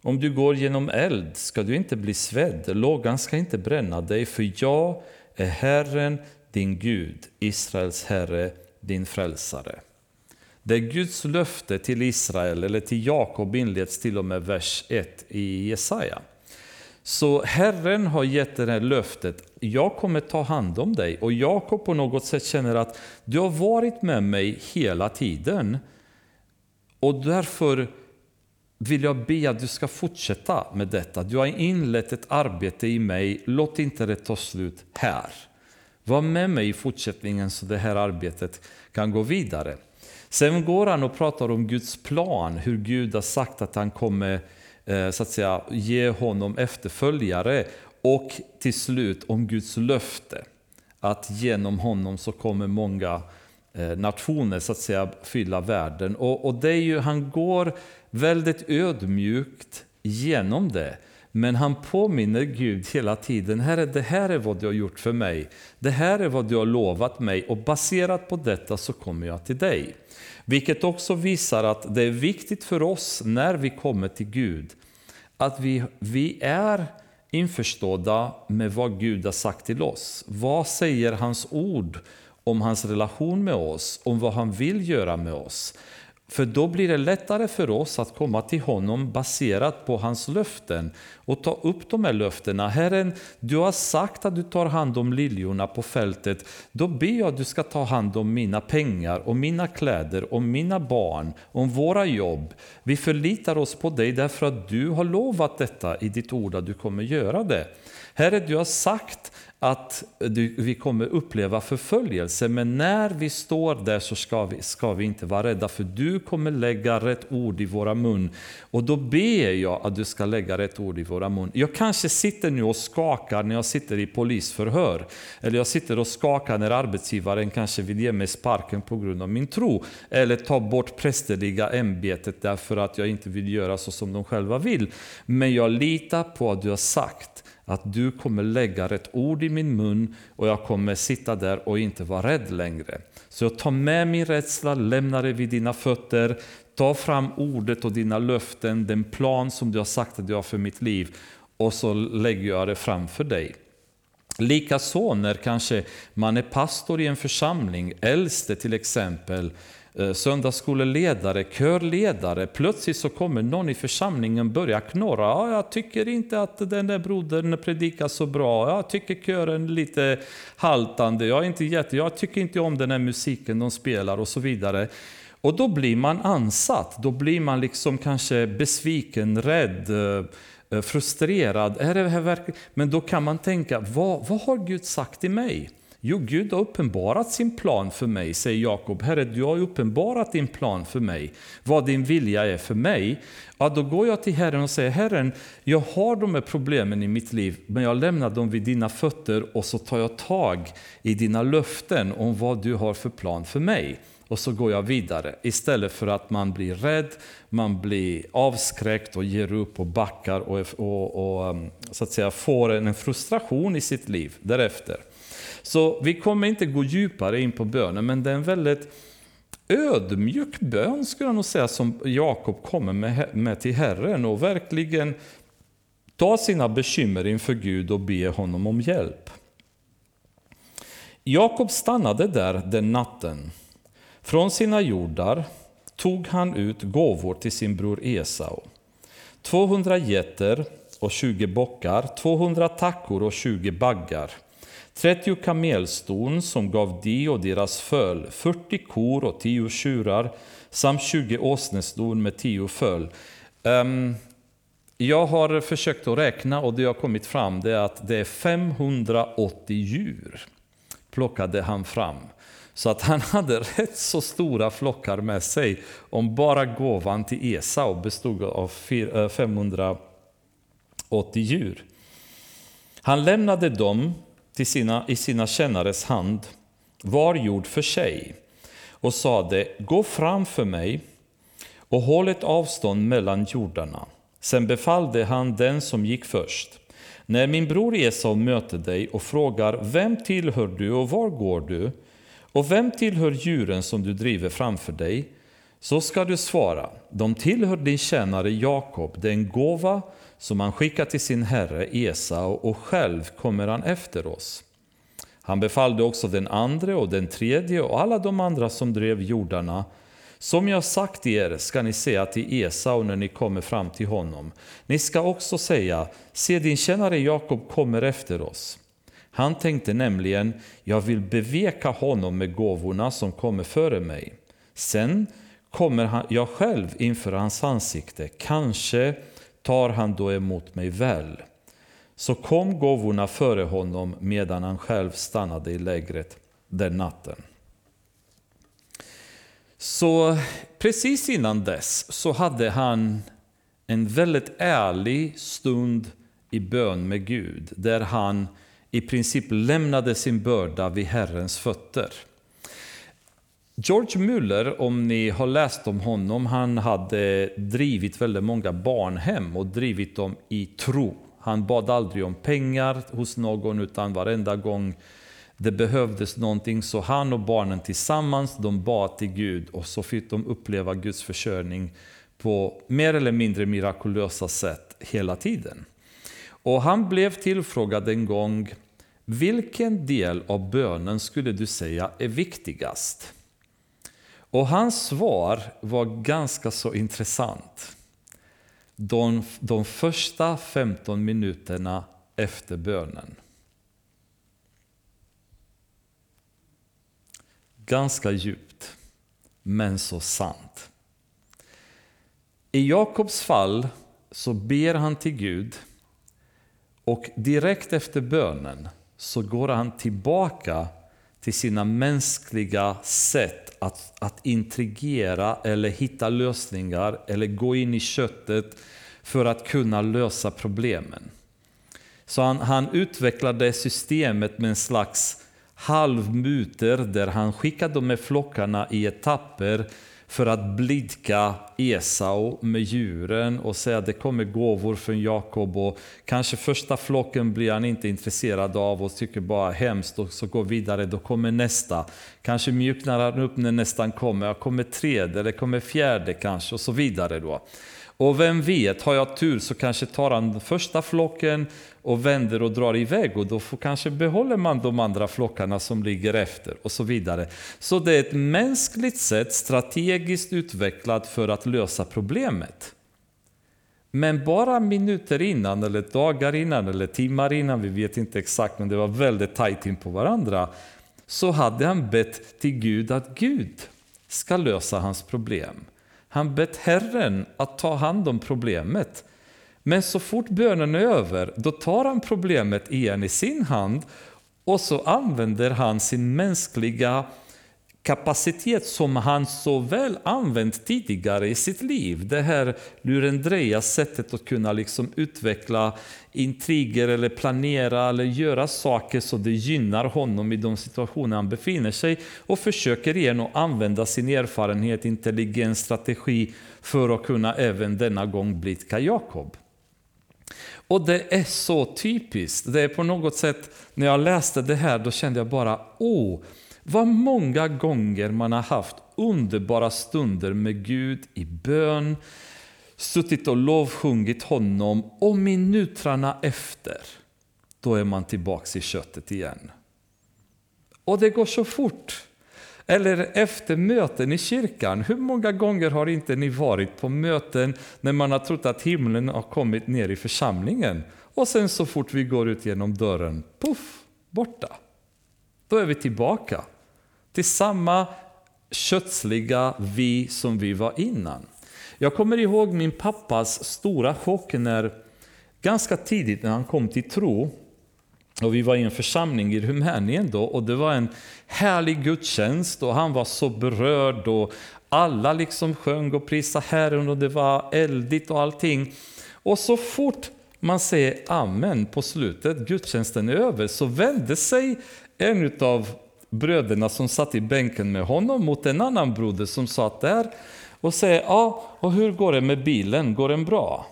Om du går genom eld ska du inte bli svedd, lågan ska inte bränna dig, för jag är Herren, din Gud, Israels Herre, din frälsare. Det är Guds löfte till Israel, eller till Jakob inleds till och med vers 1 i Jesaja. Så Herren har gett det här löftet, jag kommer ta hand om dig. Och Jakob på något sätt känner att du har varit med mig hela tiden. Och därför vill jag be att du ska fortsätta med detta. Du har inlett ett arbete i mig, låt inte det ta slut här. Var med mig i fortsättningen så det här arbetet kan gå vidare. Sen går han och pratar om Guds plan, hur Gud har sagt att han kommer Eh, så att säga, ge honom efterföljare och till slut om Guds löfte att genom honom så kommer många eh, nationer så att säga fylla världen. Och, och det är ju, han går väldigt ödmjukt genom det. Men han påminner Gud hela tiden, Herre, det här är vad du har gjort för mig. Det här är vad du har lovat mig och baserat på detta så kommer jag till dig. Vilket också visar att det är viktigt för oss när vi kommer till Gud, att vi, vi är införstådda med vad Gud har sagt till oss. Vad säger hans ord om hans relation med oss, om vad han vill göra med oss? För då blir det lättare för oss att komma till honom baserat på hans löften och ta upp de här löftena. Herren, du har sagt att du tar hand om liljorna på fältet. Då ber jag att du ska ta hand om mina pengar, om mina kläder, om mina barn, om våra jobb. Vi förlitar oss på dig därför att du har lovat detta i ditt ord att du kommer göra det. Herre, du har sagt att vi kommer uppleva förföljelse, men när vi står där så ska vi, ska vi inte vara rädda, för du kommer lägga rätt ord i våra mun. Och då ber jag att du ska lägga rätt ord i våra mun. Jag kanske sitter nu och skakar när jag sitter i polisförhör, eller jag sitter och skakar när arbetsgivaren kanske vill ge mig sparken på grund av min tro, eller ta bort prästerliga ämbetet därför att jag inte vill göra så som de själva vill. Men jag litar på att du har sagt att du kommer lägga rätt ord i min mun och jag kommer sitta där och inte vara rädd längre. Så jag tar med min rädsla, lämnar det vid dina fötter, tar fram ordet och dina löften, den plan som du har sagt att du har för mitt liv och så lägger jag det framför dig. Likaså när kanske man är pastor i en församling, äldste till exempel, Eh, söndagsskoleledare, körledare. Plötsligt så kommer någon i församlingen börja knorra. Ja, jag tycker inte att den där brodern predikar så bra. Jag tycker kören är lite haltande. Jag, är inte jätte, jag tycker inte om den här musiken de spelar och så vidare. Och då blir man ansatt. Då blir man liksom kanske besviken, rädd eh, frustrerad. Är det här verkligen? Men då kan man tänka, vad, vad har Gud sagt till mig? Jo, Gud har uppenbarat sin plan för mig, säger Jakob. Herre, du har uppenbarat din plan för mig, vad din vilja är för mig. Ja, då går jag till Herren och säger, Herren, jag har de här problemen i mitt liv, men jag lämnar dem vid dina fötter och så tar jag tag i dina löften om vad du har för plan för mig och så går jag vidare. Istället för att man blir rädd, man blir avskräckt och ger upp och backar och, och, och um, så att säga, får en frustration i sitt liv därefter. Så vi kommer inte gå djupare in på bönen, men det är en väldigt ödmjuk bön skulle jag nog säga som Jakob kommer med, med till Herren och verkligen ta sina bekymmer inför Gud och be honom om hjälp. Jakob stannade där den natten från sina jordar tog han ut gåvor till sin bror Esau. 200 getter och 20 bockar, 200 tackor och 20 baggar. 30 kamelston som gav de och deras föl, 40 kor och 10 tjurar samt 20 åsneston med 10 föl. Um, jag har försökt att räkna och det har kommit fram det är att det är 580 djur plockade han fram. Så att han hade rätt så stora flockar med sig om bara gåvan till Esau bestod av 580 eh, djur. Han lämnade dem till sina, i sina tjänares hand, var jord för sig, och sade, gå framför mig och håll ett avstånd mellan jordarna. Sen befallde han den som gick först. När min bror Esau möter dig och frågar, vem tillhör du och var går du? Och vem tillhör djuren som du driver framför dig? Så ska du svara, de tillhör din tjänare Jakob, den gåva som han skickat till sin herre Esau och själv kommer han efter oss. Han befallde också den andre och den tredje och alla de andra som drev jordarna. Som jag sagt er ska ni säga till Esau när ni kommer fram till honom. Ni ska också säga, se din tjänare Jakob kommer efter oss. Han tänkte nämligen, jag vill beveka honom med gåvorna som kommer före mig. Sen kommer jag själv inför hans ansikte, kanske tar han då emot mig väl. Så kom gåvorna före honom medan han själv stannade i lägret den natten. Så precis innan dess så hade han en väldigt ärlig stund i bön med Gud, där han i princip lämnade sin börda vid Herrens fötter. George Muller, om ni har läst om honom, han hade drivit väldigt många barnhem och drivit dem i tro. Han bad aldrig om pengar hos någon utan varenda gång det behövdes någonting så han och barnen tillsammans de bad till Gud och så fick de uppleva Guds försörjning på mer eller mindre mirakulösa sätt hela tiden. Och han blev tillfrågad en gång vilken del av bönen skulle du säga är viktigast? Och hans svar var ganska så intressant. De, de första 15 minuterna efter bönen. Ganska djupt, men så sant. I Jakobs fall så ber han till Gud och direkt efter bönen så går han tillbaka till sina mänskliga sätt att, att intrigera eller hitta lösningar eller gå in i köttet för att kunna lösa problemen. Så han, han utvecklade systemet med en slags halvmuter där han skickade med flockarna i etapper för att blidka Esau med djuren och säga att det kommer gåvor från Jakob och kanske första flocken blir han inte intresserad av och tycker bara hemskt och så går vidare, då kommer nästa. Kanske mjuknar han upp när nästan kommer, jag kommer tredje eller kommer fjärde kanske och så vidare då. Och vem vet, har jag tur så kanske tar han första flocken och vänder och drar iväg och då får, kanske behåller man de andra flockarna som ligger efter och så vidare. Så det är ett mänskligt sätt, strategiskt utvecklat för att lösa problemet. Men bara minuter innan, eller dagar innan, eller timmar innan, vi vet inte exakt, men det var väldigt tajt in på varandra, så hade han bett till Gud att Gud ska lösa hans problem. Han bett Herren att ta hand om problemet. Men så fort bönen är över, då tar han problemet igen i sin hand och så använder han sin mänskliga kapacitet som han så väl använt tidigare i sitt liv. Det här lurendreja sättet att kunna liksom utveckla intriger eller planera eller göra saker så det gynnar honom i de situationer han befinner sig och försöker igen att använda sin erfarenhet, intelligens, strategi för att kunna även denna gång blidka Jakob. Och det är så typiskt. Det är på något sätt, när jag läste det här, då kände jag bara, åh, vad många gånger man har haft underbara stunder med Gud i bön, suttit och lovsjungit honom och minuterna efter, då är man tillbaks i köttet igen. Och det går så fort. Eller efter möten i kyrkan. Hur många gånger har inte ni varit på möten när man har trott att himlen har kommit ner i församlingen och sen så fort vi går ut genom dörren, puff, borta. Då är vi tillbaka till samma kötsliga vi som vi var innan. Jag kommer ihåg min pappas stora chock när ganska tidigt när han kom till tro och vi var i en församling i Rumänien då och det var en härlig gudstjänst och han var så berörd och alla liksom sjöng och prisade Herren och det var eldigt och allting. Och så fort man säger amen på slutet, gudstjänsten är över, så vände sig en av bröderna som satt i bänken med honom mot en annan broder som satt där och säger ja, och hur går det med bilen, går den bra?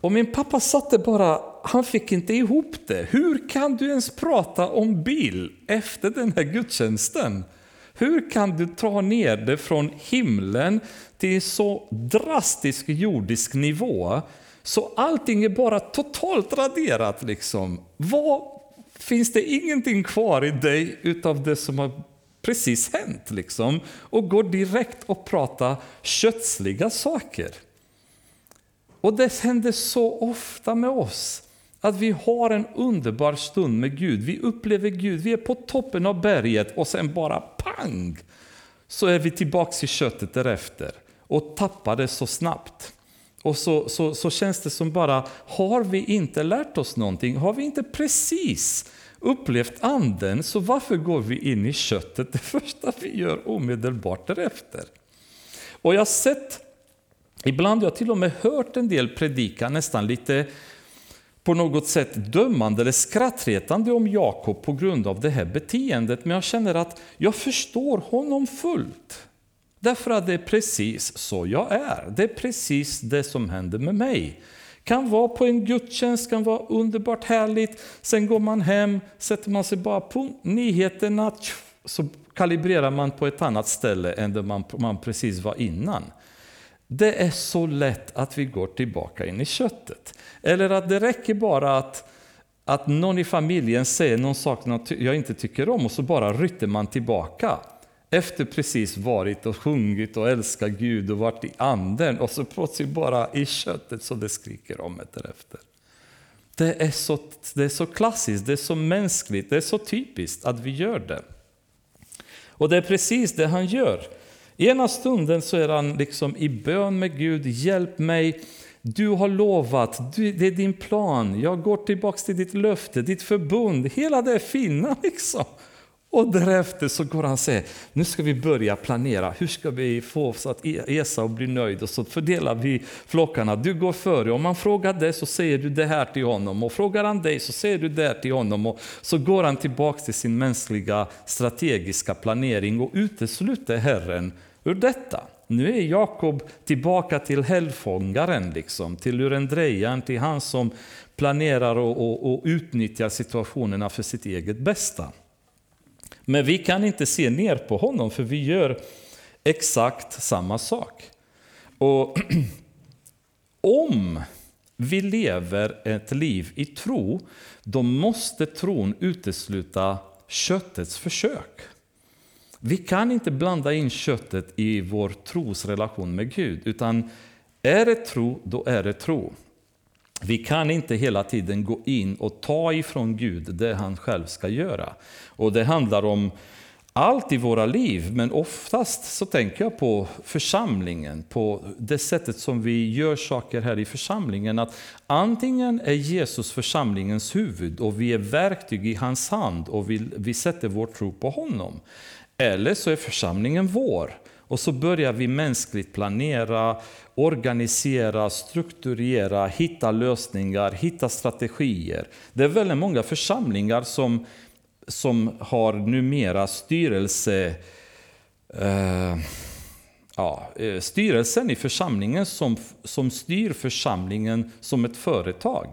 Och min pappa satte bara, han fick inte ihop det. Hur kan du ens prata om bil efter den här gudstjänsten? Hur kan du ta ner det från himlen till så drastisk jordisk nivå så allting är bara totalt raderat liksom? Vad, finns det ingenting kvar i dig utav det som har precis hänt liksom? Och går direkt och pratar kötsliga saker. Och det händer så ofta med oss. Att vi har en underbar stund med Gud. Vi upplever Gud, vi är på toppen av berget och sen bara pang! Så är vi tillbaks i köttet därefter och tappar det så snabbt. Och så, så, så känns det som bara, har vi inte lärt oss någonting? Har vi inte precis upplevt anden, så varför går vi in i köttet det första vi gör omedelbart därefter? Och jag har sett Ibland har jag till och med hört en del predika nästan lite på något sätt dömande eller skrattretande om Jakob på grund av det här beteendet. Men jag känner att jag förstår honom fullt. Därför att det är precis så jag är. Det är precis det som händer med mig. Kan vara på en gudstjänst, kan vara underbart härligt. Sen går man hem, sätter man sig bara på nyheterna, så kalibrerar man på ett annat ställe än där man, man precis var innan. Det är så lätt att vi går tillbaka in i köttet. Eller att det räcker bara att, att någon i familjen säger någon sak jag inte tycker om och så bara rytter man tillbaka. Efter precis varit och sjungit och älskat Gud och varit i anden och så plötsligt bara i köttet så det skriker om det därefter. Det är, så, det är så klassiskt, det är så mänskligt, det är så typiskt att vi gör det. Och det är precis det han gör. Ena stunden så är han liksom i bön med Gud, hjälp mig, du har lovat, det är din plan, jag går tillbaka till ditt löfte, ditt förbund, hela det fina liksom. Och därefter så går han och säger, nu ska vi börja planera, hur ska vi få så att e- Esau blir nöjd? Och så fördelar vi flockarna, du går före. Om man frågar dig så säger du det här till honom, och frågar han dig så säger du det här till honom. Och så går han tillbaka till sin mänskliga strategiska planering och utesluter Herren ur detta. Nu är Jakob tillbaka till helgfångaren, liksom, till lurendrejaren, till han som planerar och, och, och utnyttjar situationerna för sitt eget bästa. Men vi kan inte se ner på honom för vi gör exakt samma sak. Och om vi lever ett liv i tro, då måste tron utesluta köttets försök. Vi kan inte blanda in köttet i vår trosrelation med Gud, utan är det tro, då är det tro. Vi kan inte hela tiden gå in och ta ifrån Gud det han själv ska göra. Och det handlar om allt i våra liv, men oftast så tänker jag på församlingen, på det sättet som vi gör saker här i församlingen. Att antingen är Jesus församlingens huvud och vi är verktyg i hans hand och vi, vi sätter vår tro på honom. Eller så är församlingen vår. Och så börjar vi mänskligt planera, organisera, strukturera, hitta lösningar, hitta strategier. Det är väldigt många församlingar som, som har numera styrelse eh, ja, eh, styrelsen i församlingen som, som styr församlingen som ett företag.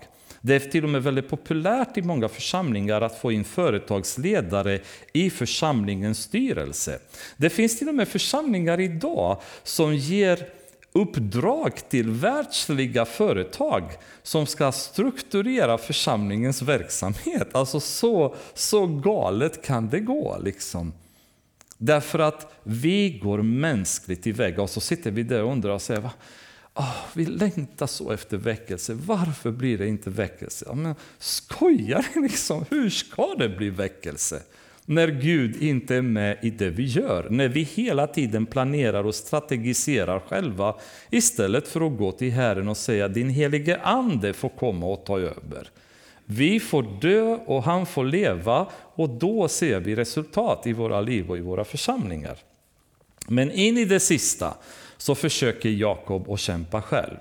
Det är till och med väldigt populärt i många församlingar att få in företagsledare i församlingens styrelse. Det finns till och med församlingar idag som ger uppdrag till världsliga företag som ska strukturera församlingens verksamhet. Alltså så, så galet kan det gå. liksom. Därför att vi går mänskligt iväg och så sitter vi där och undrar och säger Oh, vi längtar så efter väckelse. Varför blir det inte väckelse? Ja, men skojar ni liksom? Hur ska det bli väckelse? När Gud inte är med i det vi gör. När vi hela tiden planerar och strategiserar själva istället för att gå till Herren och säga din helige ande får komma och ta över. Vi får dö och han får leva och då ser vi resultat i våra liv och i våra församlingar. Men in i det sista så försöker Jakob att kämpa själv.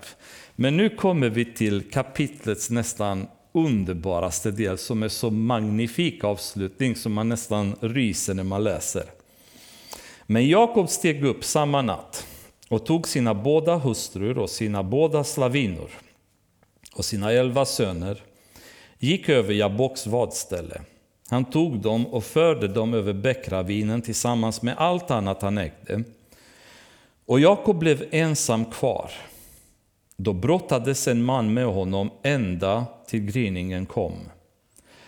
Men nu kommer vi till kapitlets nästan underbaraste del som är så magnifik avslutning som man nästan ryser när man läser. Men Jakob steg upp samma natt och tog sina båda hustrur och sina båda slavinor och sina elva söner, gick över Jaboks vadställe. Han tog dem och förde dem över bäckravinen tillsammans med allt annat han ägde och Jakob blev ensam kvar. Då brottades en man med honom ända till gryningen kom.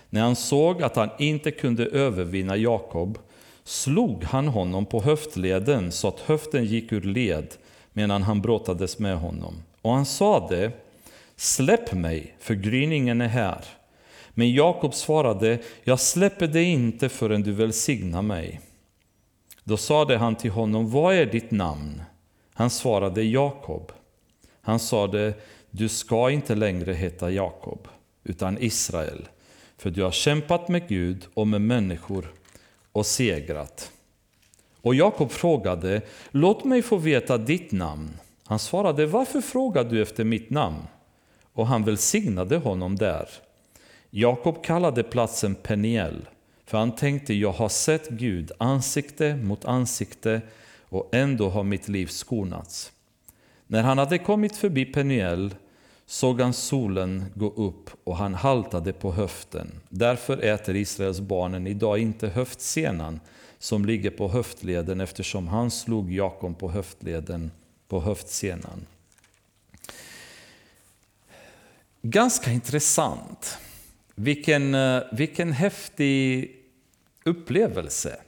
När han såg att han inte kunde övervinna Jakob slog han honom på höftleden så att höften gick ur led medan han brottades med honom. Och han sade, släpp mig, för gryningen är här. Men Jakob svarade, jag släpper dig inte förrän du välsignar mig. Då sade han till honom, vad är ditt namn? Han svarade Jakob. Han sade, du ska inte längre heta Jakob, utan Israel, för du har kämpat med Gud och med människor och segrat. Och Jakob frågade, låt mig få veta ditt namn. Han svarade, varför frågar du efter mitt namn? Och han välsignade honom där. Jakob kallade platsen Peniel, för han tänkte, jag har sett Gud ansikte mot ansikte och ändå har mitt liv skonats. När han hade kommit förbi Peniel såg han solen gå upp och han haltade på höften. Därför äter Israels barnen idag inte höftsenan som ligger på höftleden eftersom han slog Jakob på höftleden på höftsenan. Ganska intressant. Vilken, eh, vilken häftig upplevelse.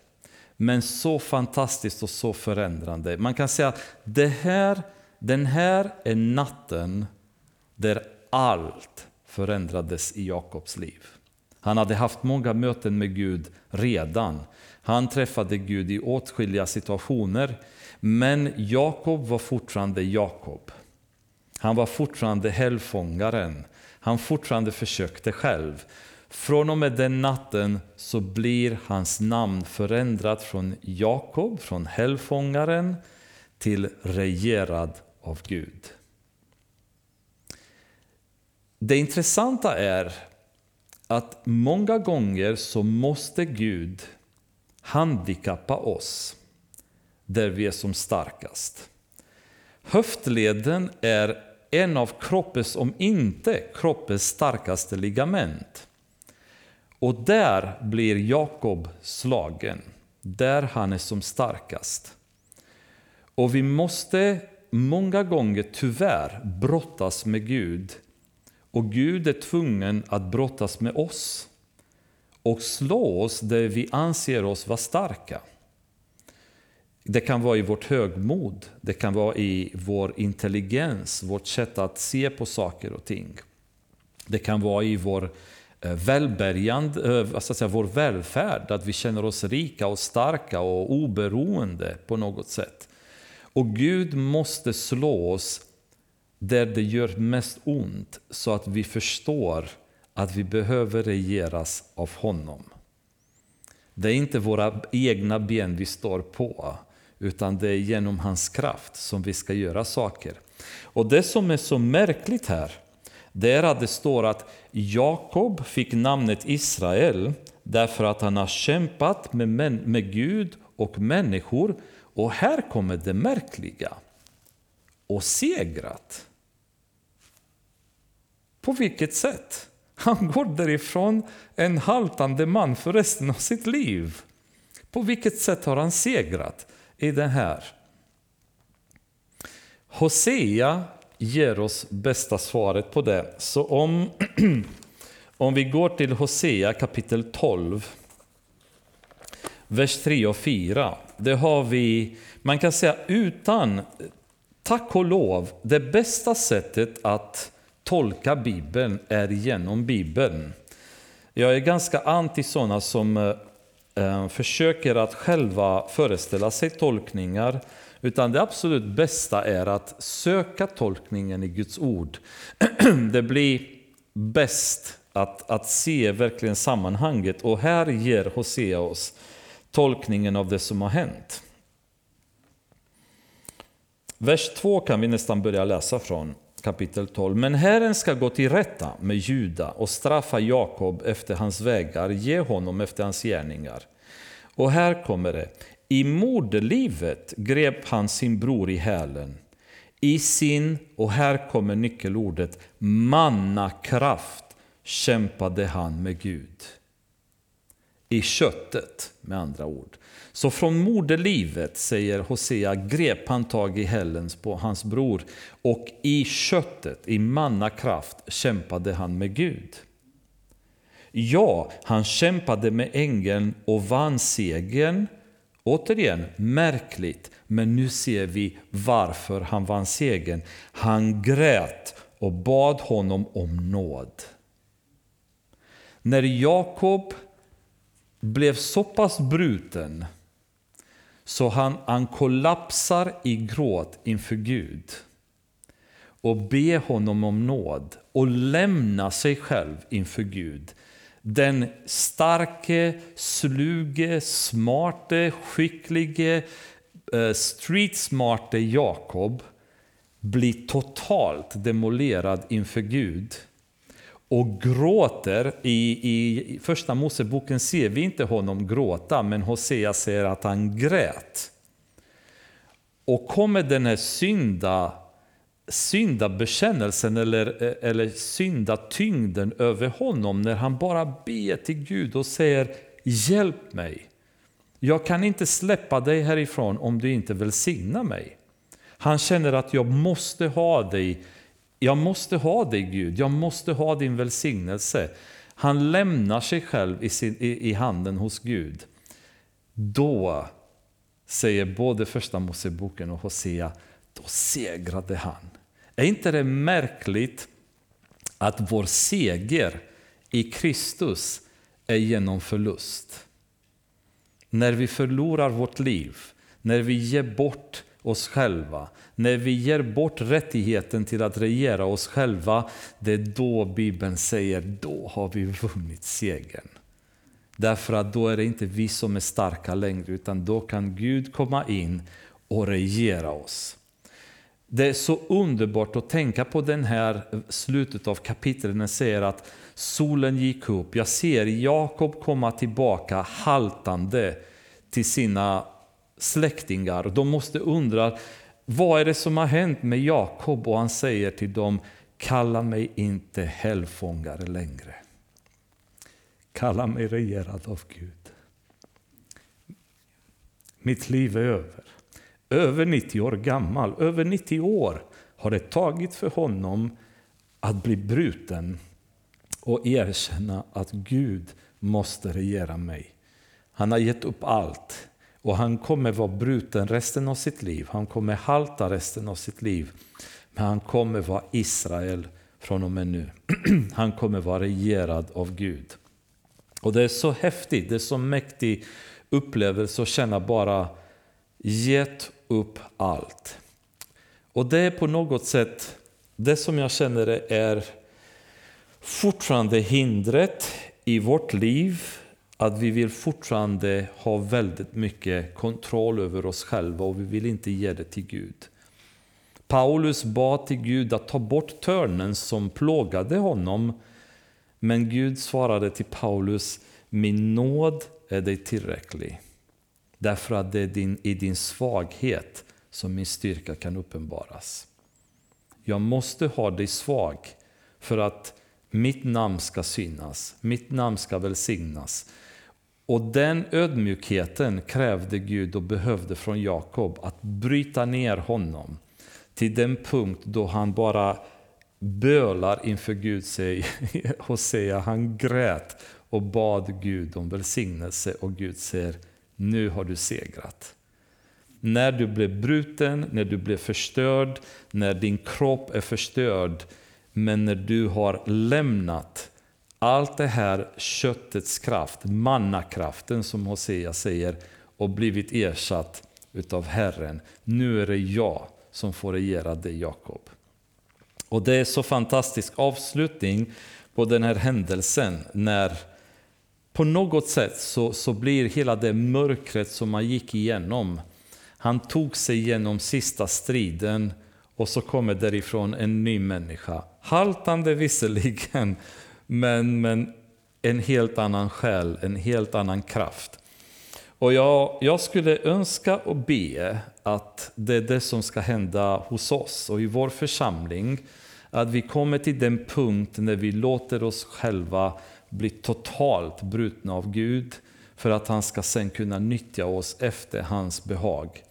Men så fantastiskt och så förändrande. Man kan säga att det här, den här är natten där allt förändrades i Jakobs liv. Han hade haft många möten med Gud redan. Han träffade Gud i åtskilliga situationer. Men Jakob var fortfarande Jakob. Han var fortfarande hällfångaren. Han fortfarande försökte själv. Från och med den natten så blir hans namn förändrat från Jakob, från hällfångaren, till regerad av Gud. Det intressanta är att många gånger så måste Gud handikappa oss där vi är som starkast. Höftleden är en av kroppens, om inte kroppens starkaste ligament. Och där blir Jakob slagen, där han är som starkast. Och vi måste många gånger tyvärr brottas med Gud och Gud är tvungen att brottas med oss och slå oss där vi anser oss vara starka. Det kan vara i vårt högmod, det kan vara i vår intelligens, vårt sätt att se på saker och ting. Det kan vara i vår Eh, välbärgand, eh, välbärgande, att säga, vår välfärd, att vi känner oss rika och starka och oberoende på något sätt. Och Gud måste slå oss där det gör mest ont så att vi förstår att vi behöver regeras av honom. Det är inte våra egna ben vi står på, utan det är genom hans kraft som vi ska göra saker. Och det som är så märkligt här, där det står att Jakob fick namnet Israel därför att han har kämpat med, med Gud och människor. Och här kommer det märkliga. Och segrat. På vilket sätt? Han går därifrån en haltande man för resten av sitt liv. På vilket sätt har han segrat i det här? Hosea ger oss bästa svaret på det. Så om, om vi går till Hosea kapitel 12, vers 3 och 4. Det har vi, man kan säga utan, tack och lov, det bästa sättet att tolka Bibeln är genom Bibeln. Jag är ganska anti sådana som eh, eh försöker att själva föreställa sig tolkningar. Utan det absolut bästa är att söka tolkningen i Guds ord. det blir bäst att, att se verkligen sammanhanget. Och här ger Hosea oss tolkningen av det som har hänt. Vers 2 kan vi nästan börja läsa från kapitel 12. Men Herren ska gå till rätta med Juda och straffa Jakob efter hans vägar, ge honom efter hans gärningar. Och här kommer det. I moderlivet grep han sin bror i hälen. I sin, och här kommer nyckelordet, mannakraft kämpade han med Gud. I köttet, med andra ord. Så från moderlivet, säger Hosea, grep han tag i hälen på hans bror och i köttet, i mannakraft, kämpade han med Gud. Ja, han kämpade med ängeln och vann segern. Återigen, märkligt, men nu ser vi varför han vann segern. Han grät och bad honom om nåd. När Jakob blev så pass bruten så han, han kollapsar i gråt inför Gud och ber honom om nåd och lämnar sig själv inför Gud. Den starke, sluge, smarte, skicklige, eh, streetsmarte Jakob blir totalt demolerad inför Gud och gråter. I, I första Moseboken ser vi inte honom gråta, men Hosea säger att han grät. Och kommer den här synda, syndabekännelsen eller, eller syndatyngden över honom när han bara ber till Gud och säger Hjälp mig. Jag kan inte släppa dig härifrån om du inte välsignar mig. Han känner att jag måste ha dig jag måste ha dig Gud, jag måste ha din välsignelse. Han lämnar sig själv i, sin, i, i handen hos Gud. Då, säger både första Moseboken och Hosea, då segrade han. Är inte det märkligt att vår seger i Kristus är genom förlust? När vi förlorar vårt liv, när vi ger bort oss själva, när vi ger bort rättigheten till att regera oss själva, det är då Bibeln säger, då har vi vunnit segern. Därför att då är det inte vi som är starka längre, utan då kan Gud komma in och regera oss. Det är så underbart att tänka på den här slutet av kapitlet när säger att solen gick upp. Jag ser Jakob komma tillbaka haltande till sina släktingar. De måste undra, vad är det som har hänt med Jakob? Och han säger till dem, kalla mig inte hällfångare längre. Kalla mig regerad av Gud. Mitt liv är över över 90 år gammal, över 90 år har det tagit för honom att bli bruten och erkänna att Gud måste regera mig. Han har gett upp allt och han kommer vara bruten resten av sitt liv. Han kommer halta resten av sitt liv. Men han kommer vara Israel från och med nu. Han kommer vara regerad av Gud. Och det är så häftigt, det är så mäktig upplevelse att känna bara gett upp allt. Och det är på något sätt det som jag känner är fortfarande hindret i vårt liv att vi vill fortfarande ha väldigt mycket kontroll över oss själva och vi vill inte ge det till Gud. Paulus bad till Gud att ta bort törnen som plågade honom. Men Gud svarade till Paulus, min nåd är dig tillräcklig. Därför att det är din, i din svaghet som min styrka kan uppenbaras. Jag måste ha dig svag för att mitt namn ska synas, mitt namn ska välsignas. Och den ödmjukheten krävde Gud och behövde från Jakob att bryta ner honom till den punkt då han bara bölar inför Gud och säger, han grät och bad Gud om välsignelse och Gud säger, nu har du segrat. När du blev bruten, när du blev förstörd, när din kropp är förstörd, men när du har lämnat allt det här köttets kraft, mannakraften som Hosea säger, och blivit ersatt utav Herren. Nu är det jag som får regera dig Jakob. Och det är så fantastisk avslutning på den här händelsen när på något sätt så, så blir hela det mörkret som man gick igenom, han tog sig igenom sista striden och så kommer därifrån en ny människa. Haltande visserligen, men, men en helt annan själ, en helt annan kraft. Och jag, jag skulle önska och be att det är det som ska hända hos oss och i vår församling. Att vi kommer till den punkt när vi låter oss själva bli totalt brutna av Gud för att han ska sen kunna nyttja oss efter hans behag.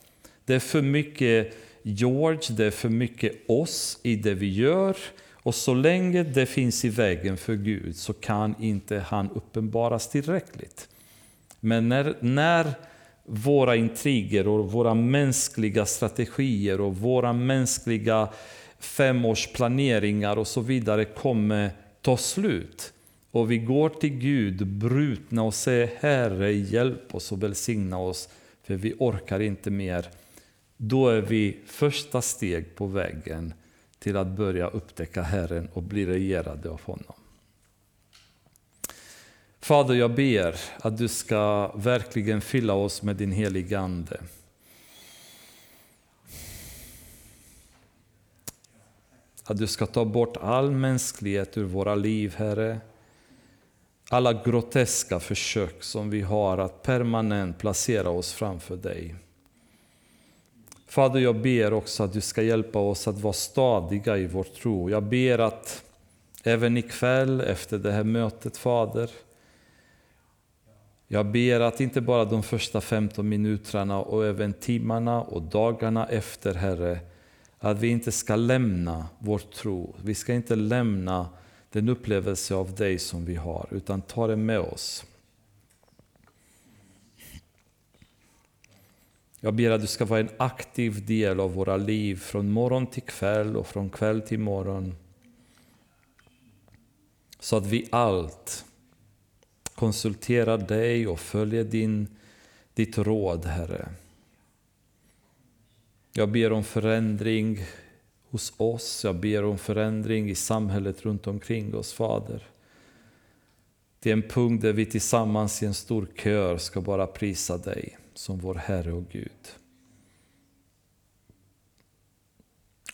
Det är för mycket George, det är för mycket oss i det vi gör. Och så länge det finns i vägen för Gud så kan inte han uppenbaras tillräckligt. Men när, när våra intriger och våra mänskliga strategier och våra mänskliga femårsplaneringar och så vidare kommer ta slut och vi går till Gud brutna och säger Herre hjälp oss och välsigna oss för vi orkar inte mer. Då är vi första steg på vägen till att börja upptäcka Herren och bli regerade av honom. Fader, jag ber att du ska verkligen fylla oss med din heliga Ande. Att du ska ta bort all mänsklighet ur våra liv, Herre. Alla groteska försök som vi har att permanent placera oss framför dig. Fader, jag ber också att du ska hjälpa oss att vara stadiga i vår tro. Jag ber att även ikväll efter det här mötet, Fader, jag ber att inte bara de första 15 minuterna och även timmarna och dagarna efter, Herre, att vi inte ska lämna vår tro. Vi ska inte lämna den upplevelse av dig som vi har, utan ta det med oss. Jag ber att du ska vara en aktiv del av våra liv från morgon till kväll och från kväll till morgon. Så att vi allt konsulterar dig och följer din, ditt råd, Herre. Jag ber om förändring hos oss, jag ber om förändring i samhället runt omkring oss, Fader. Det är en punkt där vi tillsammans i en stor kör ska bara prisa dig som vår Herre och Gud.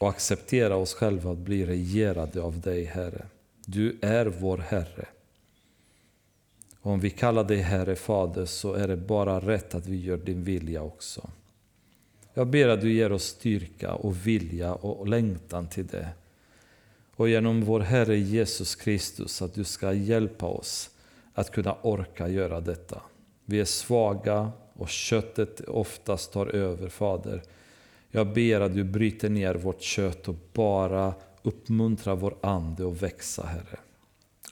Och acceptera oss själva att bli regerade av dig, Herre. Du är vår Herre. Om vi kallar dig Herre Fader så är det bara rätt att vi gör din vilja också. Jag ber att du ger oss styrka och vilja och längtan till det. Och genom vår Herre Jesus Kristus att du ska hjälpa oss att kunna orka göra detta. Vi är svaga och köttet oftast tar över, Fader. Jag ber att du bryter ner vårt kött och bara uppmuntrar vår ande att växa, Herre.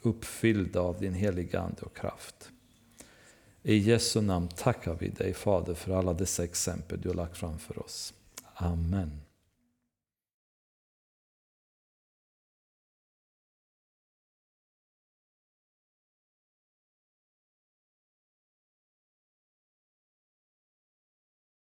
Uppfyllda av din heliga Ande och kraft. I Jesu namn tackar vi dig Fader för alla dessa exempel du har lagt framför oss. Amen.